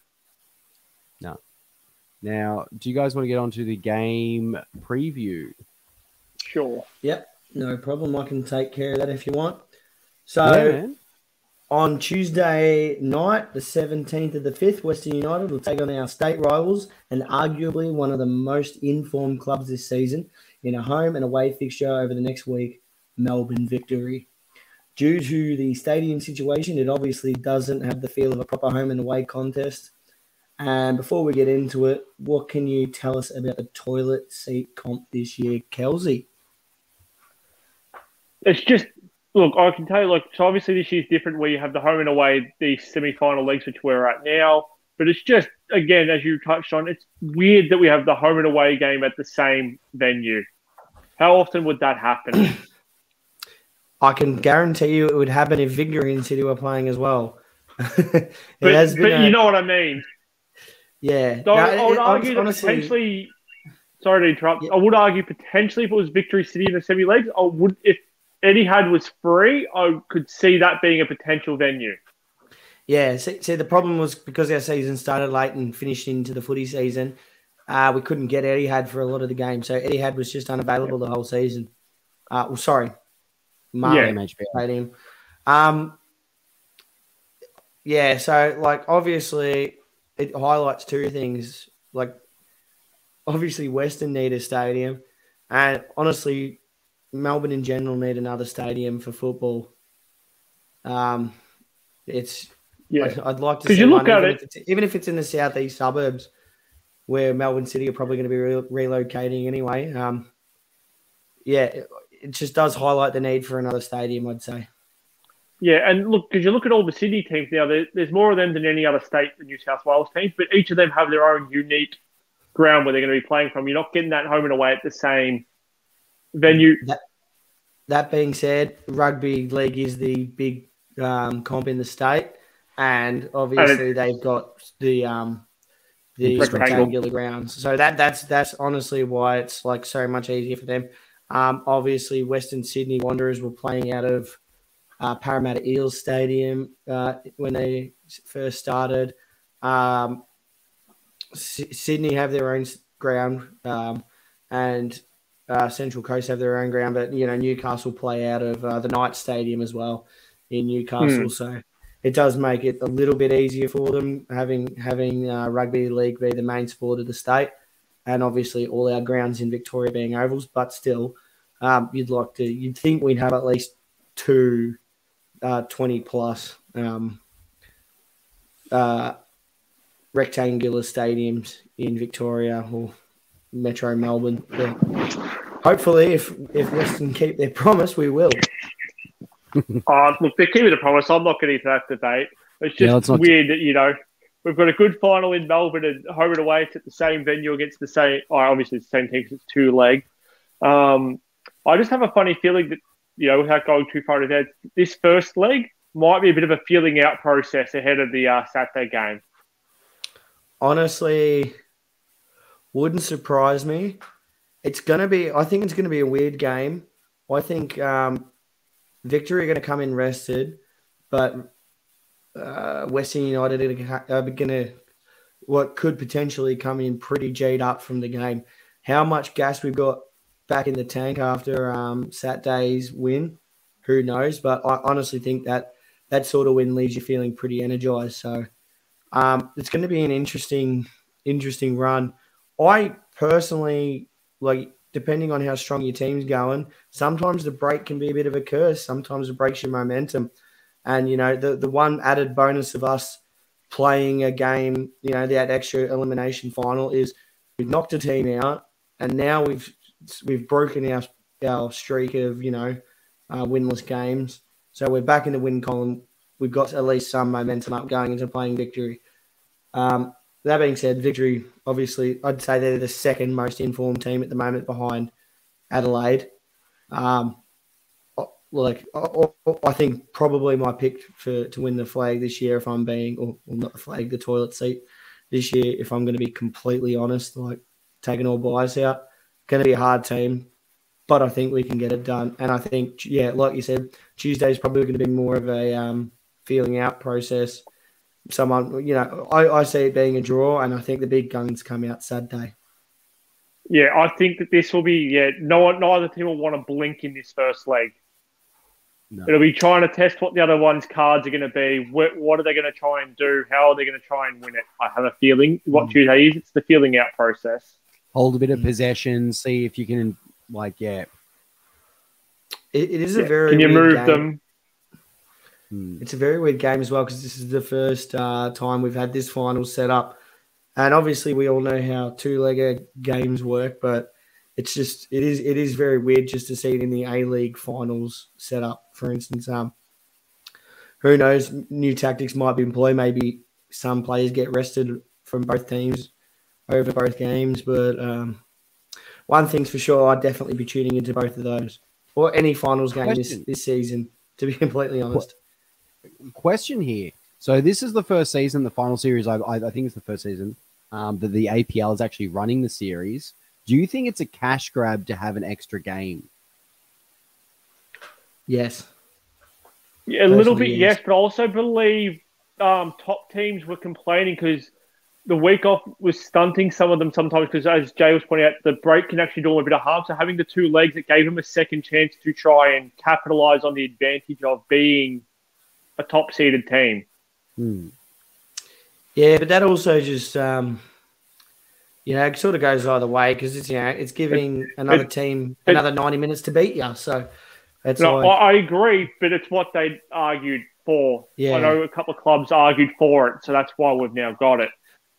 Now. Do you guys want to get on to the game preview? Sure. Yep, no problem. I can take care of that if you want. So. yeah. On Tuesday night, the 17th of the 5th, Western United will take on our state rivals and arguably one of the most informed clubs this season in a home and away fixture over the next week, Melbourne Victory. Due to the stadium situation, it obviously doesn't have the feel of a proper home and away contest. And before we get into it, what can you tell us about the toilet seat comp this year, Kelsey? It's just, look, I can tell you, like, so obviously this year's different where you have the home and away, the semi final leagues, which we're at now. But it's just, again, as you touched on, it's weird that we have the home and away game at the same venue. How often would that happen? I can guarantee you it would happen if Victory and City were playing as well. But, but a- you know what I mean. Yeah. So No, I would it- argue that honestly, potentially. Sorry to interrupt. Yeah. I would argue potentially if it was Victory City in the semi leagues, I would if Etihad was free, I could see that being a potential venue. Yeah, see, see, the problem was because our season started late and finished into the footy season, uh, we couldn't get Etihad for a lot of the games. So Etihad was just unavailable the whole season. Uh, well, sorry, Marley Yeah. MHP. Stadium. Um, yeah, so like obviously it highlights two things. Like obviously Western need a stadium, and honestly, Melbourne in general need another stadium for football. Um, it's Yeah. I'd, I'd like to see you look one, at even it- if it's, even if it's in the southeast suburbs, where Melbourne City are probably going to be re- relocating anyway. Um, yeah, it, it just does highlight the need for another stadium. I'd say. Yeah, and look, because you look at all the Sydney teams now, there, there's more of them than any other state, the New South Wales teams, but each of them have their own unique ground where they're going to be playing from. You're not getting that home and away at the same venue. That being said, rugby league is the big um, comp in the state, and obviously they've got the um, the rectangular grounds. So that that's that's honestly why it's like so much easier for them. Um, obviously, Western Sydney Wanderers were playing out of uh, Parramatta Eels Stadium uh, when they first started. Um, S- Sydney have their own ground, um, and uh, Central Coast have their own ground, but you know Newcastle play out of uh, the Knight Stadium as well in Newcastle, so it does make it a little bit easier for them having having uh, rugby league be the main sport of the state, and obviously all our grounds in Victoria being ovals, but still, um, you'd like to you'd think we'd have at least two uh, twenty plus um, uh, rectangular stadiums in Victoria or Metro Melbourne. But hopefully, if if Western keep their promise, we will. Uh, look, they're keeping the promise. I'm not getting into that debate. It's just let's not- weird that, you know, we've got a good final in Melbourne and home and away. It's at the same venue against the same, oh, obviously it's the same team 'cause it's two leg. Um, I just have a funny feeling that, you know, without going too far ahead, this first leg might be a bit of a feeling out process ahead of the uh, Saturday game. Honestly, wouldn't surprise me. It's gonna be. I think it's gonna be a weird game. I think um, Victory are going to come in rested, but uh, Western United are going to what could potentially come in pretty G'd up from the game. How much gas we've got back in the tank after um, Saturday's win, who knows? But I honestly think that that sort of win leaves you feeling pretty energized. So um, it's going to be an interesting, interesting run. I personally like depending on how strong your team's going, sometimes the break can be a bit of a curse. Sometimes it breaks your momentum. And, you know, the, the one added bonus of us playing a game, you know, that extra elimination final is we've knocked a team out and now we've we've broken our, our streak of, you know, uh, winless games. So we're back in the win column. We've got at least some momentum up going into playing victory. Um, that being said, Victory, obviously, I'd say they're the second most informed team at the moment behind Adelaide. Um, like, I, think probably my pick for to win the flag this year, if I'm being, or, or not the flag, the toilet seat this year, if I'm going to be completely honest, like taking all bias out, going to be a hard team, but I think we can get it done. And I think, yeah, like you said, Tuesday is probably going to be more of a um, feeling out process someone, you know, I, I see it being a draw, and I think the big guns come out Saturday. Yeah, I think that this will be, yeah, no, neither team will want to blink in this first leg. No. It'll be trying to test what the other one's cards are going to be. What, what are they going to try and do? How are they going to try and win it? I have a feeling what Tuesday is. It's the feeling out process. Hold a bit of possession, see if you can, like, yeah. It, it is a very Can you move game. them? Hmm. It's a very weird game as well because this is the first uh, time we've had this final set up, and obviously we all know how two-legger games work, but it's just it is it is very weird just to see it in the A League finals set up. For instance, um, who knows? New tactics might be employed. Maybe some players get rested from both teams over both games, but um, one thing's for sure, I'd definitely be tuning into both of those or any finals game this, Question. this season. To be completely honest. Question here. So this is the first season, the final series. I, I, I think it's the first season um, that the APL is actually running the series. Do you think it's a cash grab to have an extra game? Yes. Yeah, a little bit, yes. yes, but I also believe um, top teams were complaining because the week off was stunting some of them sometimes because, as Jay was pointing out, the break can actually do them a bit of harm. So having the two legs, it gave them a second chance to try and capitalize on the advantage of being a top seeded team. Hmm. Yeah, but that also just um, you know it sort of goes either way because it's you know it's giving another it- team it- another ninety minutes to beat you. So it's No, like, I agree, but it's what they argued for. Yeah. I know a couple of clubs argued for it, so that's why we've now got it.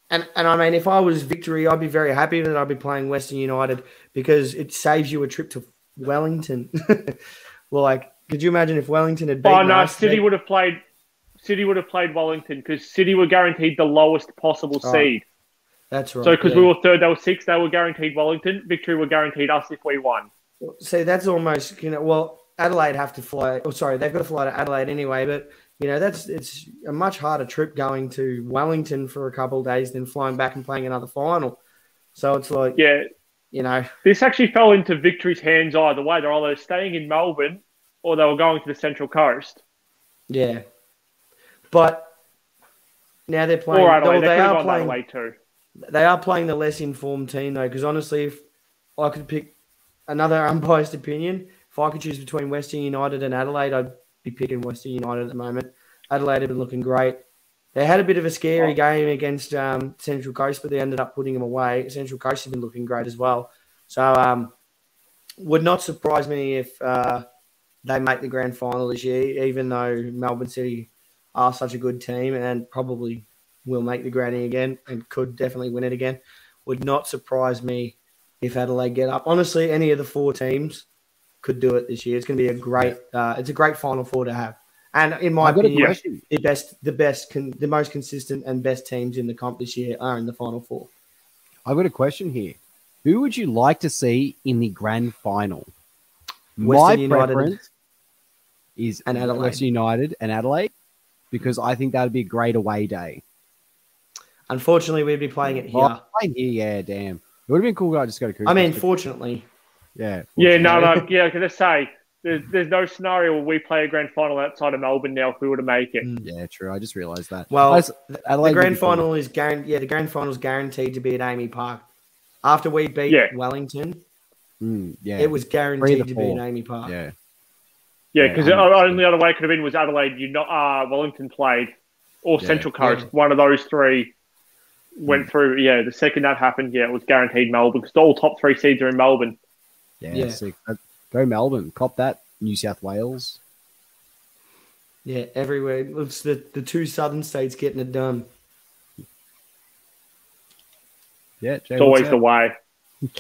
And and I mean, if I was victory, I'd be very happy that I'd be playing Western United because it saves you a trip to Wellington. well, like, could you imagine if Wellington had beaten Oh no. City would have played. City would have played Wellington because City were guaranteed the lowest possible Oh, seed. That's right. So because yeah. we were third, they were sixth. They were guaranteed Wellington. Victory were guaranteed us if we won. See, that's almost you know. Well, Adelaide have to fly. Oh, sorry, they've got to fly to Adelaide anyway. But you know, that's it's a much harder trip going to Wellington for a couple of days than flying back and playing another final. So it's like, Yeah, you know, this actually fell into Victory's hands either way. They're either staying in Melbourne or they were going to the Central Coast yeah. But now they're playing. or Adelaide. they, they are playing. Adelaide too. They are playing the less informed team though, because honestly, if I could pick another unbiased opinion, if I could choose between Western United and Adelaide, I'd be picking Western United at the moment. Adelaide have been looking great. They had a bit of a scary game against um, Central Coast, but they ended up putting them away. Central Coast have been looking great as well. So, um, would not surprise me if uh, they make the grand final this year, even though Melbourne City are such a good team and probably will make the granny again and could definitely win it again. Would not surprise me if Adelaide get up. Honestly, any of the four teams could do it this year. It's going to be a great. Uh, it's a great final four to have. And in my opinion, the best, the best, con- the most consistent and best teams in the comp this year are in the final four. I've got a question here. Who would you like to see in the grand final? My United preference is and Adelaide. Western United and Adelaide because I think that would be a great away day. Unfortunately, we'd be playing it here. Oh, playing here, yeah, damn. It would have been cool. I just got to. I mean, fortunately, yeah, Yeah, no, fortunately. no. Yeah, I was going to say there's, there's no scenario where we play a grand final outside of Melbourne now if we were to make it. Mm. Yeah, true. I just realised that. Well, I just- the Adelaide would grand final is guaranteed. Yeah, the grand final is guaranteed to be at AAMI Park. After we beat Yeah. Wellington, Mm, yeah, it was guaranteed the to be at. AAMI Park. yeah. Yeah, Yeah, because I'm- the only other way it could have been was Adelaide, you not uh, Wellington played, or Yeah. Central Coast. Yeah. One of those three went through. Yeah, the second that happened, yeah, it was guaranteed Melbourne because all top three seeds are in Melbourne. Yeah, Yeah. sick. Uh, Go Melbourne. Cop that. New South Wales. Yeah, everywhere. It's the, the two southern states getting it done. Yeah, Jay, It's always what's the up? way.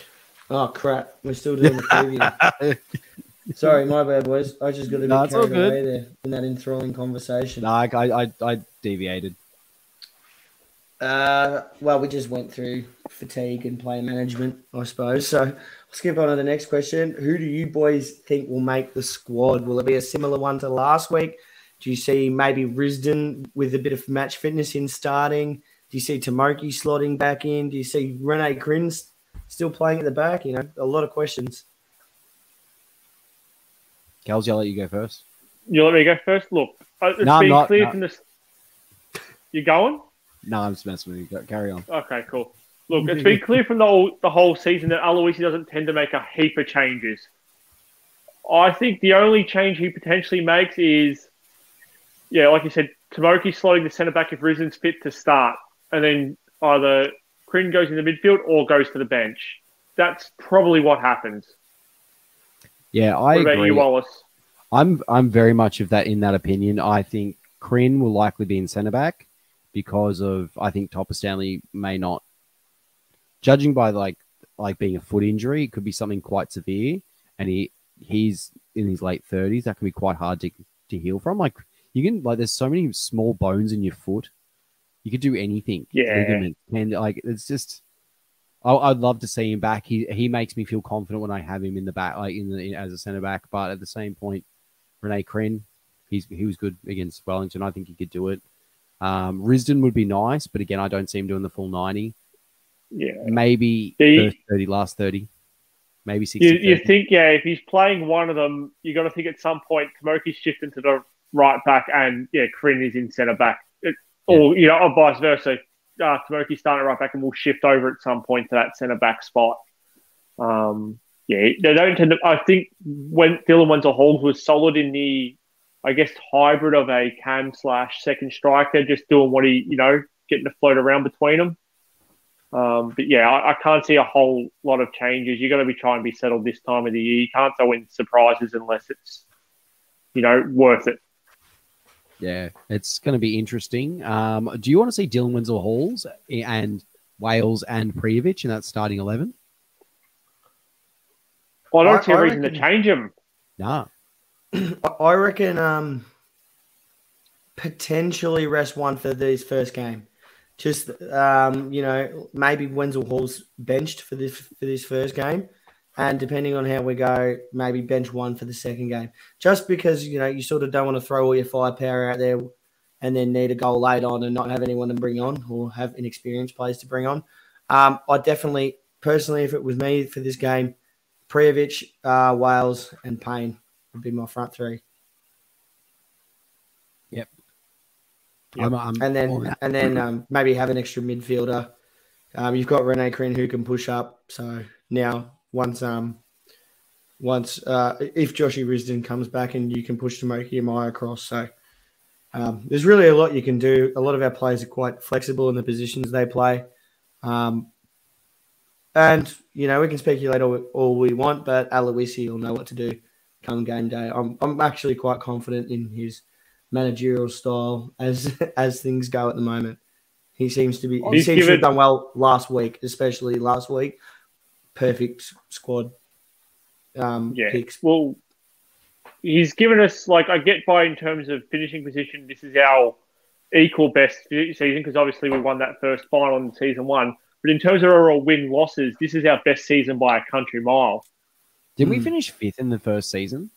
Oh crap! We're still doing the preview. Sorry, my bad, boys. I just got a bit No, carried good. away there in that enthralling conversation. No, I, I, I, I deviated. Uh, well, we just went through fatigue and play management, I suppose. So I'll skip on to the next question. Who do you boys think will make the squad? Will it be a similar one to last week? Do you see maybe Risdon with a bit of match fitness in starting? Do you see Tomoki slotting back in? Do you see Rene Krhin still playing at the back? You know, a lot of questions. Kelsey, I'll let you go first. You let me go first. Look, uh, it's No, been not. clear No. from this. You going? No, I'm just messing with you. Carry on. Okay, cool. Look, it's been clear from the whole, the whole season that Aloisi doesn't tend to make a heap of changes. I think the only change he potentially makes is, yeah, like you said, Tomoki slotting the centre back if Risdon's fit to start, and then either Krhin goes in the midfield or goes to the bench. That's probably what happens. Yeah, I What agree. you, Wallace? I'm I'm very much of that in that opinion. I think Krhin will likely be in centre back because of I think Topor-Stanley may not, judging by like like being a foot injury, it could be something quite severe, and he he's in his late thirties. That can be quite hard to to heal from. Like you can like there's so many small bones in your foot, you could do anything. Yeah. ligament, and like it's just. I- I'd love to see him back. He he makes me feel confident when I have him in the back, like in the as a centre back. But at the same point, Rene Krhin, he's he was good against Wellington. I think he could do it. Um, Risdon would be nice, but again, I don't see him doing the full ninety. Yeah. Maybe Yeah, you- first thirty, last thirty, maybe sixty. You, you think, yeah, if he's playing one of them, you got to think at some point Tomoki's shifting to the right back, and yeah, Krhin is in centre back. It, or you know, or vice versa. Uh, Tomoki starting right back, and we'll shift over at some point to that centre back spot. Um, yeah, they don't tend to. I think when Dylan Wenzel-Halls was solid in the, I guess, hybrid of a cam slash second striker, just doing what he, you know, getting to float around between them. Um, but yeah, I, I can't see a whole lot of changes. You're going to be trying to be settled this time of the year. You can't throw in surprises unless it's, you know, worth it. Yeah, it's going to be interesting. Um, do you want to see Dylan Wenzel-Halls and Wales and Prijovic in that starting 11? Well, I don't I- see a I reason to change him. Nah. I- I reckon um, potentially rest one for this first game. Just um, you know, maybe Wenzel-Halls benched for this for this first game, and depending on how we go, maybe bench one for the second game. Just because you know you sort of don't want to throw all your firepower out there, and then need a goal late on and not have anyone to bring on or have inexperienced players to bring on. Um, I definitely, personally, if it was me for this game, Prijovic, uh, Wales, and Pain would be my front three. I'm, I'm and then and then um, maybe have an extra midfielder. Um, you've got Rene Krhin who can push up. So now once um once uh, if Joshy Risdon comes back and you can push Tomoki Imai across, so um, there's really a lot you can do. A lot of our players are quite flexible in the positions they play. Um, and you know we can speculate all, all we want, but Aloisi will know what to do come game day. I'm I'm actually quite confident in his managerial style as as things go at the moment. He seems to be. He He's seems to have done well last week, especially last week. Perfect squad. Um, Yeah. picks. Well, he's given us like I get by in terms of finishing position. This is our equal best season because obviously we won that first final in season one. But in terms of overall win losses, this is our best season by a country mile. Did we Hmm. finish fifth in the first season?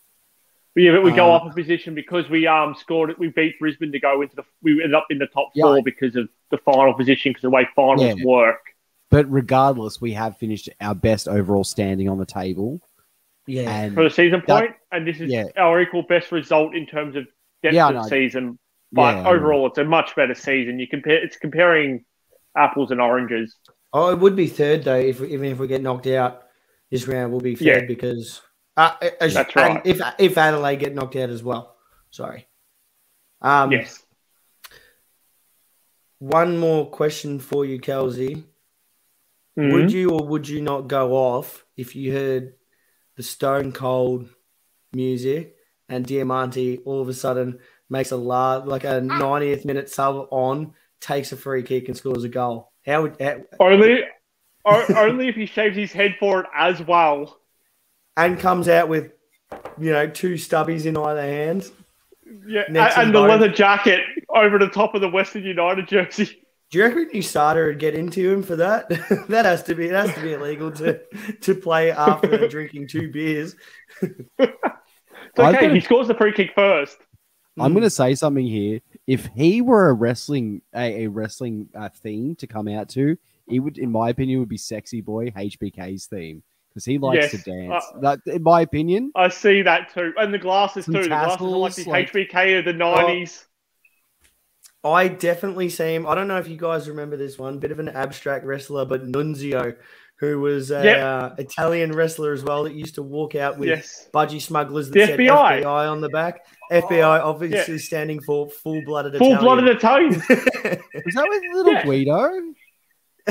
But yeah, but we go Uh, off a position because we um scored. It. We beat Brisbane to go into the. We ended up in the top Yeah. four because of the final position because the way finals Yeah. work. But regardless, we have finished our best overall standing on the table. Yeah. And for the season That- point, and this is yeah. our equal best result in terms of depth Yeah, I of know. season. But Yeah, overall, it's a much better season. You compare, it's comparing apples and oranges. Oh, it would be third though. If even if we get knocked out this round, we'll be third Yeah. because uh, as- That's right. If if Adelaide get knocked out as well, sorry. Um, yes, One more question for you, Kelsey. Mhm. Would you or would you not go off if you heard the Stone Cold music and Diamanti all of a sudden makes a large, like a 90th minute sub on, takes a free kick and scores a goal? How would how, only o- only if he shaves his head for it as well. And comes out with you know two stubbies in either hand? Yeah, Next and, the leather jacket over the top of the Western United jersey. Do you reckon your starter would get into him for that? that has to be it has to be illegal to to play after drinking two beers. It's I've okay. He scores the free kick first. I'm Mm. going to say something here. If he were a wrestling a, a wrestling uh, theme to come out to, it would, in my opinion, would be Sexy Boy HBK's theme because he likes Yes, to dance. uh, that, in my opinion, I see that too, and the glasses Some too. The glasses are like tassels, the like- HBK of the nineties. I definitely see him. I don't know if you guys remember this one, bit of an abstract wrestler, but Nunzio, who was an Yep. uh, Italian wrestler as well that used to walk out with Yes. budgie smugglers that The said FBI. FBI on the back. FBI obviously standing for full blooded Full Italian. blooded Italian. was that with little Yeah. Guido?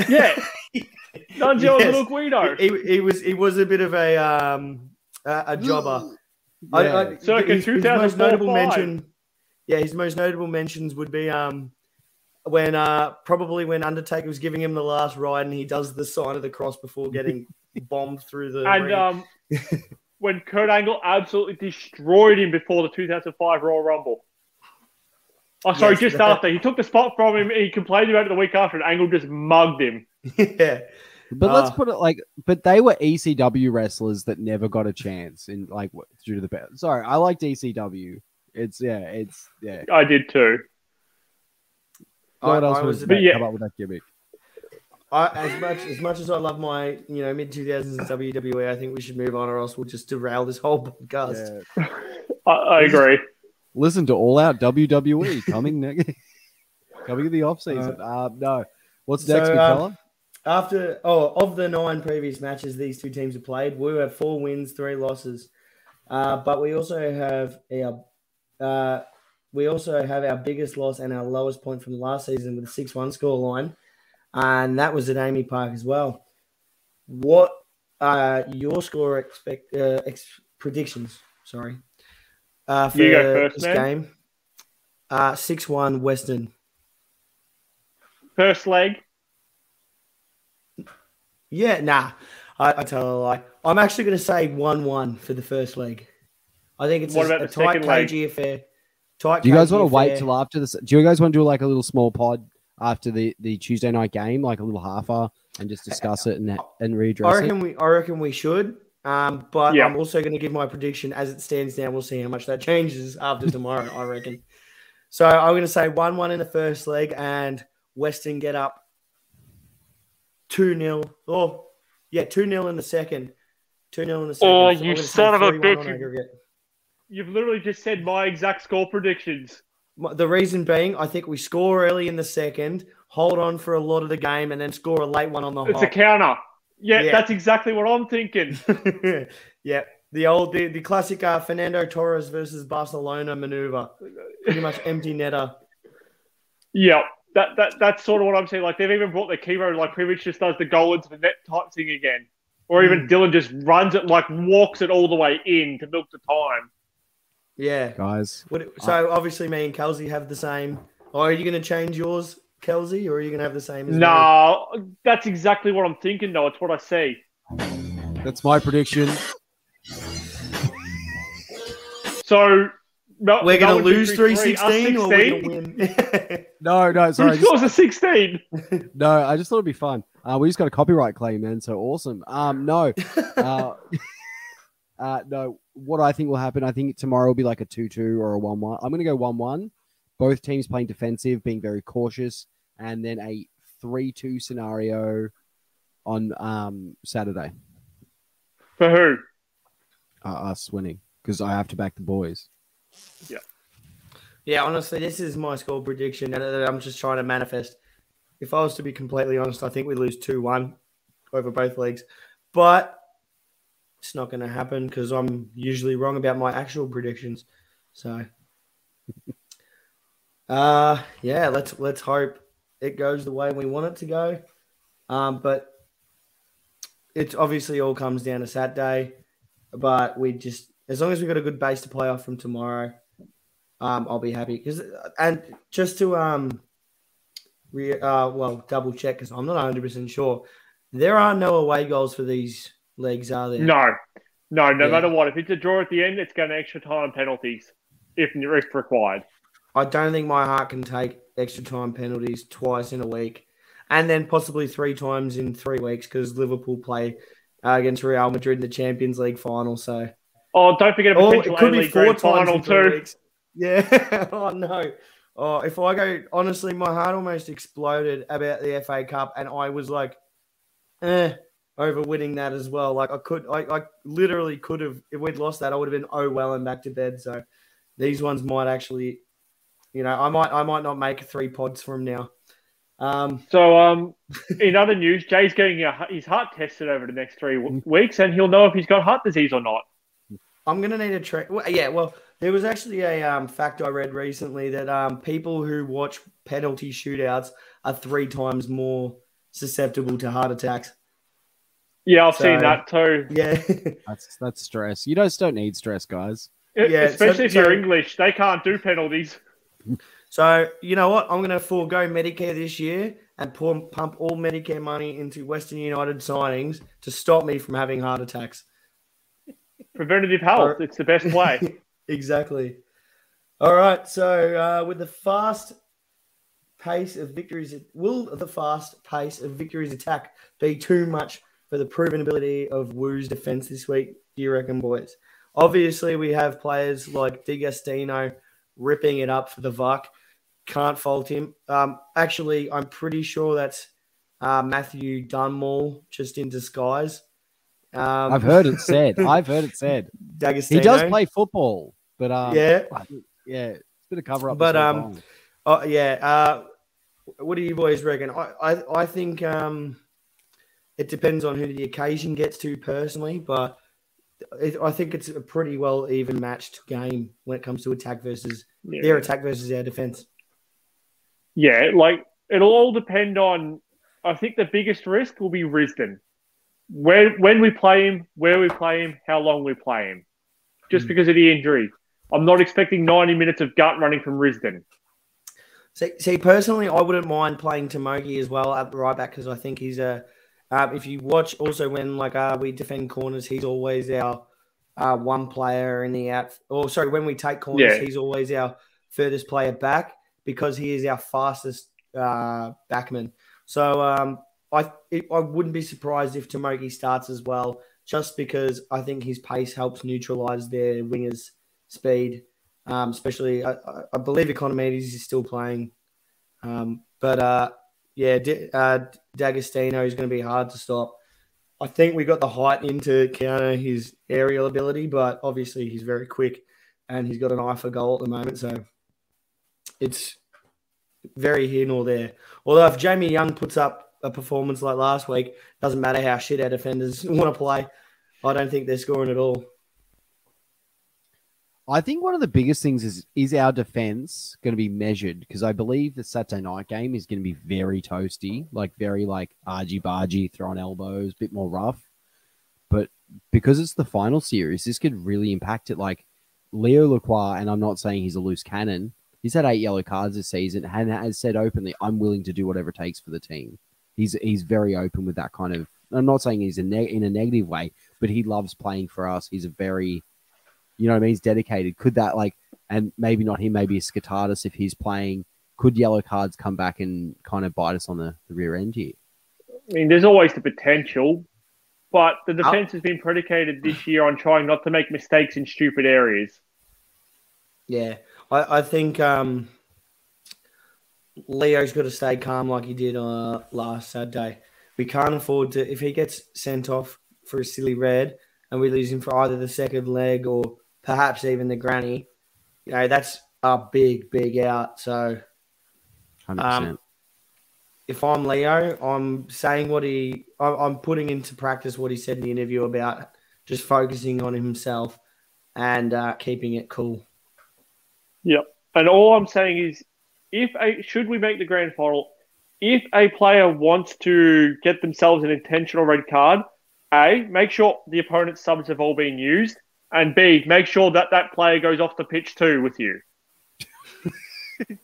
Yeah. Nunzio Yes. Little Guido. he, he was he was a bit of a um a, a jobber. I, Yeah. I, Circa his, his most notable five. mention, yeah, his most notable mentions would be um when uh probably when Undertaker was giving him the last ride and he does the sign of the cross before getting bombed through the and ring. um, when Kurt Angle absolutely destroyed him before the 2005 Royal Rumble. Oh, sorry, Yes, just that- after. He took the spot from him. He complained about it the week after, and Angle just mugged him. yeah, But let's Ah. put it like, but they were ECW wrestlers that never got a chance in like what- due to the belt. Sorry, I like ECW. It's yeah, it's yeah. I did too. What I- else I was was a that, yeah. come up with that gimmick? I, as much as much as I love my you know mid two thousands WWE, I think we should move on, or else we'll just derail this whole podcast. Yeah. I, I agree. Listen to All Out WWE coming next. Coming in the off season. Uh, no. What's So, next, big um, fella? After oh, of the nine previous matches these two teams have played, we have four wins, three losses. Uh, but we also have our uh, we also have our biggest loss and our lowest point from last season with a six-one score line, and that was at AAMI Park as well. What are your score expect uh, ex- predictions? Sorry, uh, for first, this man. game. Uh, six-one Western. First leg. Yeah, nah. I, I tell a lie. I'm actually going to say one-one for the first leg. I think it's What a, about a the tight, second leg? affair. Tight, Do you guys want to wait affair. till after this? Do you guys want to do like a little small pod after the, the Tuesday night game, like a little half hour, and just discuss it and and I readdress it? reckon we. I reckon we should. Um, but Yeah. I'm also going to give my prediction as it stands now. We'll see how much that changes after tomorrow. I reckon. So I'm going to say one-one in the first leg, and Western get up two 0 Oh, yeah, two 0 in the second. Two 0 in the second. Oh, So you son of a bitch. You've literally just said my exact score predictions. The reason being, I think we score early in the second, hold on for a lot of the game, and then score a late one on the home. It's a counter. Yeah, Yeah. that's exactly what I'm thinking. yeah, the old, the, the classic uh, Fernando Torres versus Barcelona maneuver. Pretty much empty netter. Yeah, that, that that's sort of what I'm saying. Like they've even brought the Kiro, like Privilege just does the goal into the net type thing again. Or even hmm. Dylan just runs it, like walks it all the way in to milk the time. Yeah. guys. What, so obviously, me and Kelsey have the same. Or are you going to change yours, Kelsey, or are you going to have the same as me? No, that's exactly what I'm thinking, though. It's what I see. That's my prediction. So, no, We're going to lose victory 3 three, 16 us or we're going to win? No, no, sorry. Who Just, scores a 16? no, I just thought it'd be fun. Uh, we just got a copyright claim, man. So awesome. Um, no, uh, uh, no. What I think will happen, I think tomorrow will be like a two-two or a one-one. I'm going to go one-one. Both teams playing defensive, being very cautious, and then a three-two scenario on um Saturday. For who? Uh, us winning because I have to back the boys. Yeah, Yeah, honestly, this is my score prediction, uh, I'm just trying to manifest. If I was to be completely honest, I think we lose 2 1 over both legs. But it's not going to happen because I'm usually wrong about my actual predictions. So, uh, yeah, let's let's hope it goes the way we want it to go. Um, but it obviously all comes down to Saturday. But we just, as long as we got a good base to play off from tomorrow, um, I'll be happy. Because and just to um, re, uh, well, double check because I'm not 100 percent sure. There are no away goals for these legs, are there? No. No, no Yeah. matter what. If it's a draw at the end, it's going to extra time penalties if, if required. I don't think my heart can take extra time penalties twice in a week, and then possibly three times in three weeks because Liverpool play uh, against Real Madrid in the Champions League final. So, Oh, don't forget a oh, potential it could be A-League four final in too. weeks. Yeah. oh no. Oh, if I go honestly, my heart almost exploded about the FA Cup, and I was like, eh, over winning that as well. Like I could, I, I literally could have. If we'd lost that, I would have been oh well and back to bed. So these ones might actually, you know, I might, I might not make three pods from now. Um, So, um, in other news, Jay's getting a, his heart tested over the next three w- weeks, and he'll know if he's got heart disease or not. I'm gonna need a track. Well, yeah, well, there was actually a um, fact I read recently that um, people who watch penalty shootouts are three times more susceptible to heart attacks. Yeah, I've So- seen that too. Yeah, That's that's stress. You guys don't need stress, guys. E- Yeah, Especially so- if you're so- English, they can't do penalties. so you know what? I'm gonna forego Medicare this year and pump, pump all Medicare money into Western United signings to stop me from having heart attacks. Preventative health, it's the best way. exactly. All right. So uh, with the fast pace of victories, will the fast pace of victories attack be too much for the proven ability of Wu's defense this week? Do you reckon, boys? Obviously, we have players like D'Agostino ripping it up for the VUC. Can't fault him. Um, actually, I'm pretty sure that's uh, Matthew Dunmore just in disguise. Um, I've heard it said. I've heard it said. D'Agostino. He does play football, but um, Yeah. Yeah, it's been a cover up. But, um, Oh yeah. Uh, What do you boys reckon? I, I, I think um, it depends on who the occasion gets to personally, but it, I think it's a pretty well even matched game when it comes to attack versus Yeah. their attack versus our defense. Yeah, like it'll all depend on. I think the biggest risk will be Risdon. Where when we play him, where we play him, how long we play him, just because of the injury. I'm not expecting 90 minutes of gut running from Risdon. See, see, personally, I wouldn't mind playing Tomoki as well at the right back because I think he's a. Uh, if you watch also when like uh, we defend corners, he's always our uh, one player in the out. Or sorry, when we take corners, Yeah. he's always our furthest player back because he is our fastest uh, backman. So um, I it, I wouldn't be surprised if Tomoki starts as well, just because I think his pace helps neutralize their wingers' speed. Um, especially, I, I- believe Ikonomidis is still playing, um, but uh, yeah, D- uh, D'Agostino is going to be hard to stop. I think we got the height in to counter his aerial ability, but obviously he's very quick and he's got an eye for goal at the moment, so it's very here nor there. Although if Jamie Young puts up a performance like last week, doesn't matter how shit our defenders want to play. I don't think they're scoring at all. I think one of the biggest things is is our defense going to be measured because I believe the Saturday night game is going to be very toasty, like very like argy bargy, throwing elbows, a bit more rough. But because it's the final series, this could really impact it. Like Leo Lacroix, and I'm not saying he's a loose cannon. He's had eight yellow cards this season and has said openly, "I'm willing to do whatever it takes for the team." He's he's very open with that kind of. I'm not saying he's a neg- in a negative way, but he loves playing for us. He's a very you know what I mean? He's dedicated. Could that like, and maybe not him, maybe a Skotadis if he's playing. Could yellow cards come back and kind of bite us on the, the rear end here? I mean, there's always the potential, but the defense has been predicated this year on trying not to make mistakes in stupid areas. Yeah, I, I think um, Leo's got to stay calm like he did uh, last Saturday. We can't afford to if he gets sent off for a silly red and we lose him for either the second leg or perhaps even the granny. You know that's a big, big out. So Hundred Um, if I'm Leo, I'm saying what he, I- I'm putting into practice what he said in the interview about just focusing on himself and uh, keeping it cool. Yep. And all I'm saying is, if a should we make the grand final, if a player wants to get themselves an intentional red card, a make sure the opponent's subs have all been used, and b make sure that that player goes off the pitch too with you.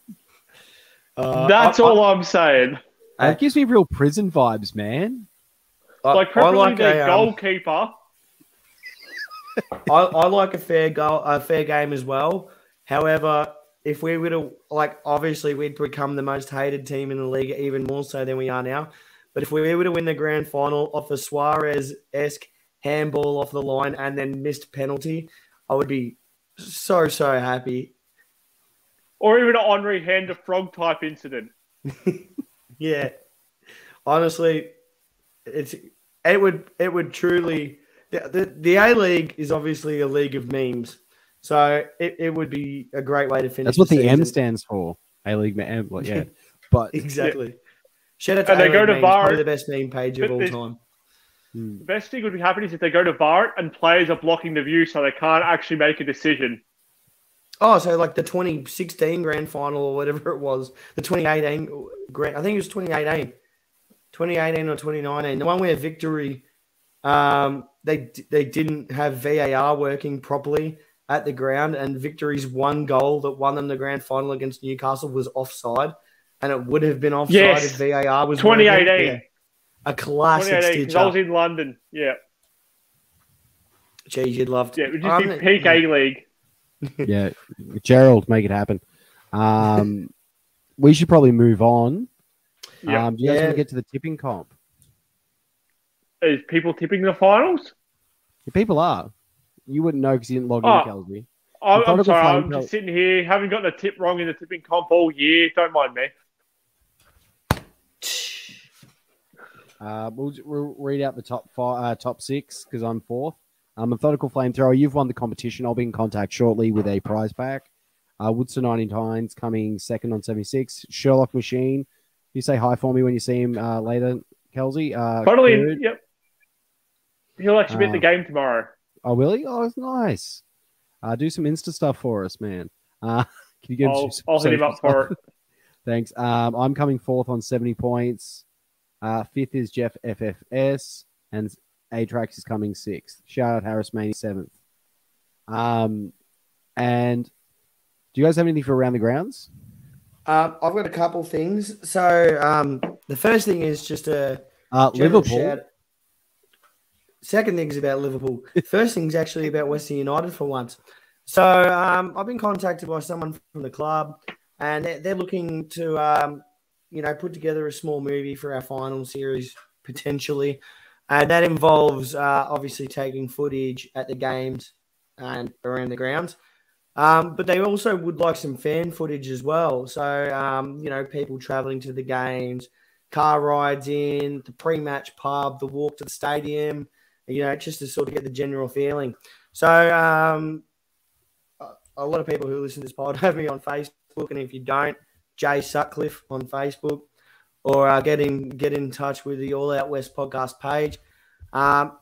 Uh, That's I- all I'm saying. That gives me real prison vibes, man. I, Like I preferably like the a, um, goalkeeper. I, I like a fair goal, a fair game as well. However, if we were to like, obviously we'd become the most hated team in the league, even more so than we are now. But if we were to win the grand final off a Suarez esque handball off the line and then missed penalty, I would be so so happy. Or even an Henri hand a frog type incident. Yeah, honestly, it's it would it would truly the the, the A League is obviously a league of memes, so it, it would be a great way to finish. That's what the M stands for. A League, M. Well, yeah, but Exactly. Shout out to And they go to memes, VAR. probably the best meme page of all they- time. hmm, The best thing would be happening is if they go to VAR and players are blocking the view so they can't actually make a decision. Oh, so like the 2016 grand final or whatever it was, the 2018 grand, I think it was 2018, 2018 or 2019, the one where victory, um, they they didn't have VAR working properly at the ground, and victory's one goal that won them the grand final against Newcastle was offside, and it would have been offside Yes. if VAR was 2018. Yeah. A classic 2018, stitch 'cause I was in London. Yeah. Jeez, you'd love to. Yeah, it would Um, just be peak A League. yeah, Gerald, make it happen. Um, we should probably move on. Yeah. Um, do you guys Yeah. want to get to the tipping comp? Is people tipping the finals? The people are. You wouldn't know because you didn't log Oh. in, Kelsby. I'm, I'm sorry, I'm just sitting here, haven't gotten a tip wrong in the tipping comp all year. Don't mind me. Uh, we'll, we'll read out the top five, uh, top six because I'm fourth. Uh, Methodical Flamethrower, you've won the competition. I'll be in contact shortly with a prize pack. Uh, Woodson 99's coming second on 76. Sherlock Machine, you say hi for me when you see him uh, later, Kelsey. Uh, Totally. Yep. He'll actually be at the Uh, game tomorrow. Oh, will he? Oh, it's nice. Uh, do some Insta stuff for us, man. Uh, can you give I'll, I'll hit him up for it. Thanks. Um, I'm coming fourth on 70 points. Uh, fifth is Jeff FFS, and Atrax is coming sixth. Shout out Harris Maney seventh. Um, and do you guys have anything for around the grounds? Um, I've got a couple things. So um, the first thing is just a Uh, Liverpool. shout- Second thing is about Liverpool. First thing is actually about Western United for once. So um, I've been contacted by someone from the club, and they're, they're looking to, um, you know, put together a small movie for our final series potentially, and that involves uh, obviously taking footage at the games and around the grounds. Um, but they also would like some fan footage as well. So, um, you know, people traveling to the games, car rides in, the pre match pub, the walk to the stadium, you know, just to sort of get the general feeling. So, um, a- lot of people who listen to this pod have me on Facebook. And if you don't, Jay Sutcliffe on Facebook or uh, get, in, get in touch with the All Out West podcast page. Um,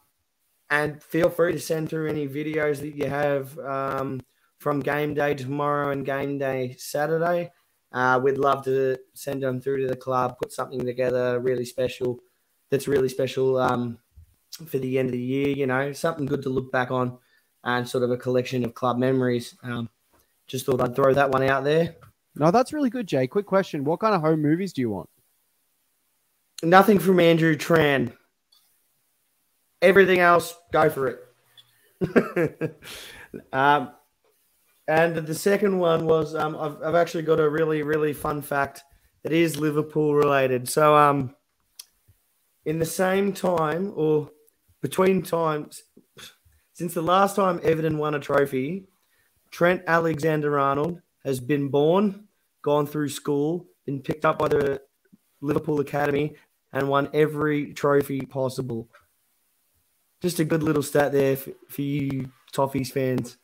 and feel free to send through any videos that you have. Um, from game day tomorrow and game day Saturday. Uh, we'd love to send them through to the club, put something together really special that's really special um, for the end of the year, you know, something good to look back on and sort of a collection of club memories. Um, just thought I'd throw that one out there. No, that's really good, Jay. Quick question: What kind of home movies do you want? Nothing from Andrew Tran. Everything else, go for it. um, and the second one was um, I've, I've actually got a really, really fun fact that is Liverpool related. So, um, in the same time or between times, since the last time Everton won a trophy, Trent Alexander Arnold has been born, gone through school, been picked up by the Liverpool Academy, and won every trophy possible. Just a good little stat there for, for you Toffees fans.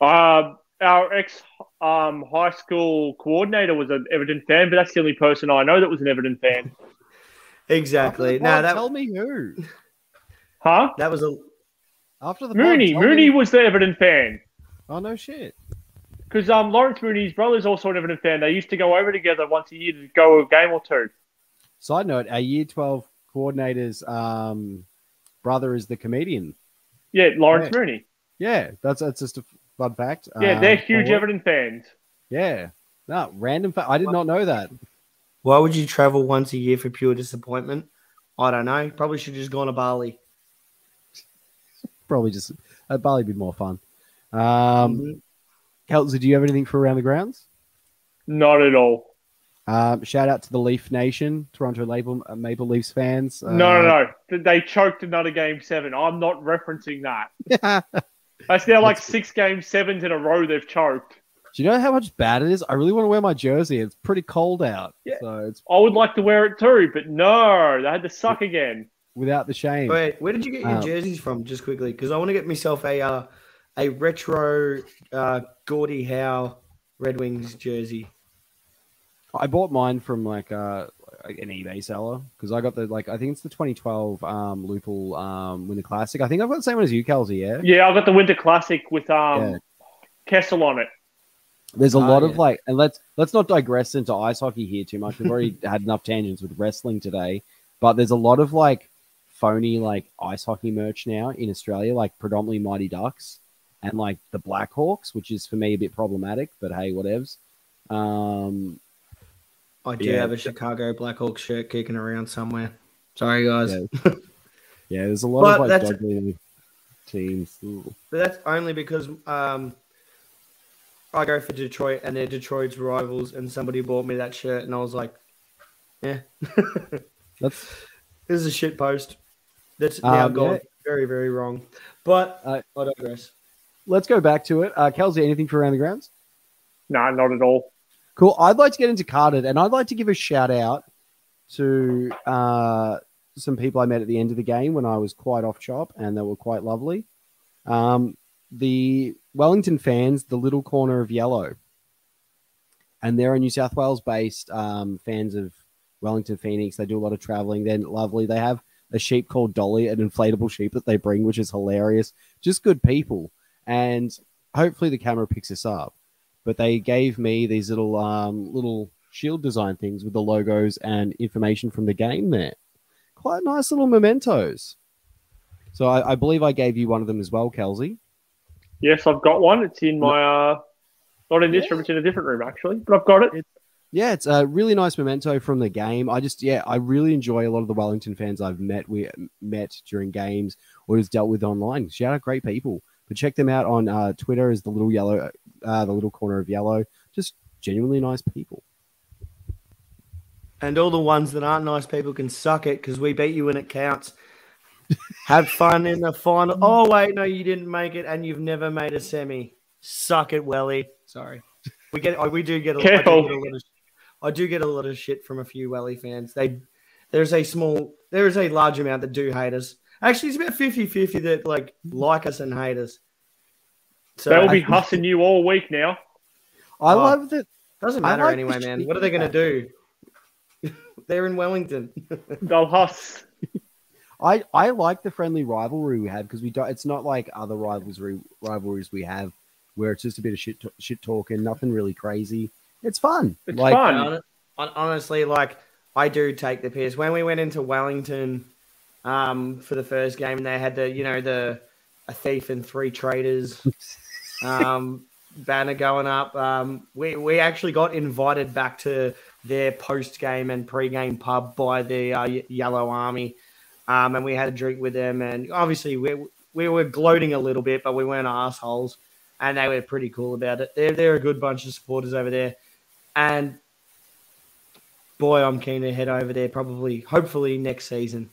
Uh, our ex um, high school coordinator was an Everton fan, but that's the only person I know that was an Everton fan. Exactly. After the No, pod, that tell me who. Huh? that was a After the Mooney. tell Mooney me- was the Everton fan. Oh no, shit. Because um, Lawrence Mooney's brother is also an Everton fan. They used to go over together once a year to go a game or two. Side note: Our Year Twelve coordinator's um, brother is the comedian. Yeah, Lawrence Yeah. Mooney. Yeah, that's that's just a fun fact. Yeah, Um, they're huge forward. Everton fans. Yeah, no random fact. I did not know that. Why would you travel once a year for pure disappointment? I don't know. Probably should have just gone to Bali. Probably just uh, Bali would be more fun. Um, Mhm. Kelsey, do you have anything for around the grounds? Not at all. Um, shout out to the Leaf Nation, Toronto Maple, uh, Maple Leafs fans. Uh, No, no, no. They choked another game seven. I'm not referencing that. no. That's now like six game sevens in a row they've choked. Do you know how much bad it is? I really want to wear my jersey. It's pretty cold out, Yeah. so it's I would like to wear it too, but no, they had to suck again. without the shame. Wait, where did you get your Um, jerseys from? Just quickly, because I want to get myself a uh, a retro uh, Gordie Howe Red Wings jersey. I bought mine from like uh an eBay seller because I got the like I think it's the 2012 um Lupul um Winter Classic. I think I've got the same one as you, Kelsey. Yeah. Yeah, I got the Winter Classic with um Yeah. Kessel on it. There's a Oh, lot of like, and let's let's not digress into ice hockey here too much. We've already had enough tangents with wrestling today, but there's a lot of like phony like ice hockey merch now in Australia, like predominantly Mighty Ducks and like the Blackhawks, which is for me a bit problematic. But hey, whatevs. Um, I do Yeah. have a Chicago Blackhawks shirt kicking around somewhere. Sorry, guys. Yeah. yeah, there's a lot But of like that's- teams. Ooh. But that's only because um, I go for Detroit and they're Detroit's rivals, and somebody bought me that shirt, and I was like, yeah, That's this is a shit post. That's now Um, gone yeah. very, very wrong. But Uh, I digress. let's go back to it. Uh, Kelsey, anything for around the grounds? Nah, not at all. Cool. I'd like to get into carded, and I'd like to give a shout out to uh, some people I met at the end of the game when I was quite off chop, and they were quite lovely. Um, the Wellington fans, the little corner of yellow, and they're a New South Wales based um, fans of Wellington Phoenix. They do a lot of traveling. They're lovely. They have a sheep called Dolly, an inflatable sheep that they bring, which is hilarious. Just good people, and hopefully the camera picks this up. But they gave me these little um, little shield design things with the logos and information from the game there. Quite nice little mementos. So I, I believe I gave you one of them as well, Kelsey. Yes, I've got one. It's in my uh, not in this Yeah. room. It's in a different room actually, but I've got it. Yeah, it's a really nice memento from the game. I just, yeah, I really enjoy a lot of the Wellington fans I've met we met during games or has dealt with online. Shout out great people. But check them out on uh, Twitter as the little yellow, uh, the little corner of yellow. Just genuinely nice people. And all the ones that aren't nice people can suck it because we beat you when it counts. Have fun in the final. Oh wait, no, you didn't make it, and you've never made a semi. Suck it, Welly. Sorry, we get. oh, We do get. A, I, do get a lot of, I do get a lot of shit from a few Welly fans. They there's a small, there is a large amount that do hate us. Actually, it's about 50-50 that like like us and hate us. So They'll be it hussing you all week now. I Oh. love that. doesn't matter like anyway, man. What are they going to do? They're in Wellington. They'll huss. I, I like the friendly rivalry we have because we don't. It's not like other rivalry rivalries we have where it's just a bit of shit shit talk and nothing really crazy. It's fun. It's like, fun. Hon- hon- Honestly, like I do take the piss. When we went into Wellington um, for the first game, and they had the you know the a thief and three traitors um, banner going up. Um, we we actually got invited back to their post game and pre game pub by the uh, Yellow Army, um, and we had a drink with them. And obviously, we we were gloating a little bit, but we weren't assholes, and they were pretty cool about it. They're they're a good bunch of supporters over there, and boy, I'm keen to head over there. Probably, hopefully next season.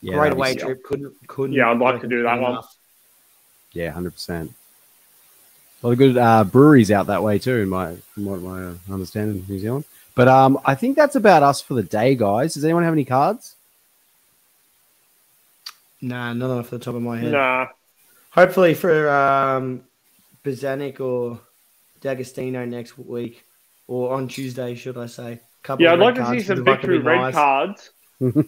yeah, Great that'd away sick. trip. Couldn't couldn't. Yeah, I'd like to do that recommend one. Yeah, hundred percent. A lot of good uh, breweries out that way too, in my from what my uh, understanding of New Zealand. But um, I think that's about us for the day, guys. Does anyone have any cards? Nah, not off the top of my head. Nah. Hopefully for um, Bazanic or D'Agostino next week, or on Tuesday, should I say? Couple Yeah, of I'd red like to cards see some victory red Knights. cards.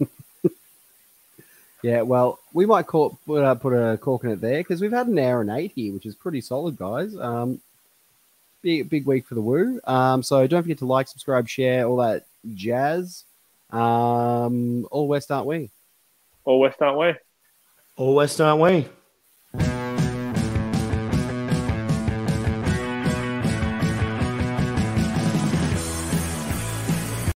Yeah, well, we might call, put, uh, put a cork in it there because we've had an hour and eight here, which is pretty solid, guys. Um, big big week for the Woo. Um, so don't forget to like, subscribe, share, all that jazz. Um, all West, aren't we? All West, aren't we? All West, aren't we?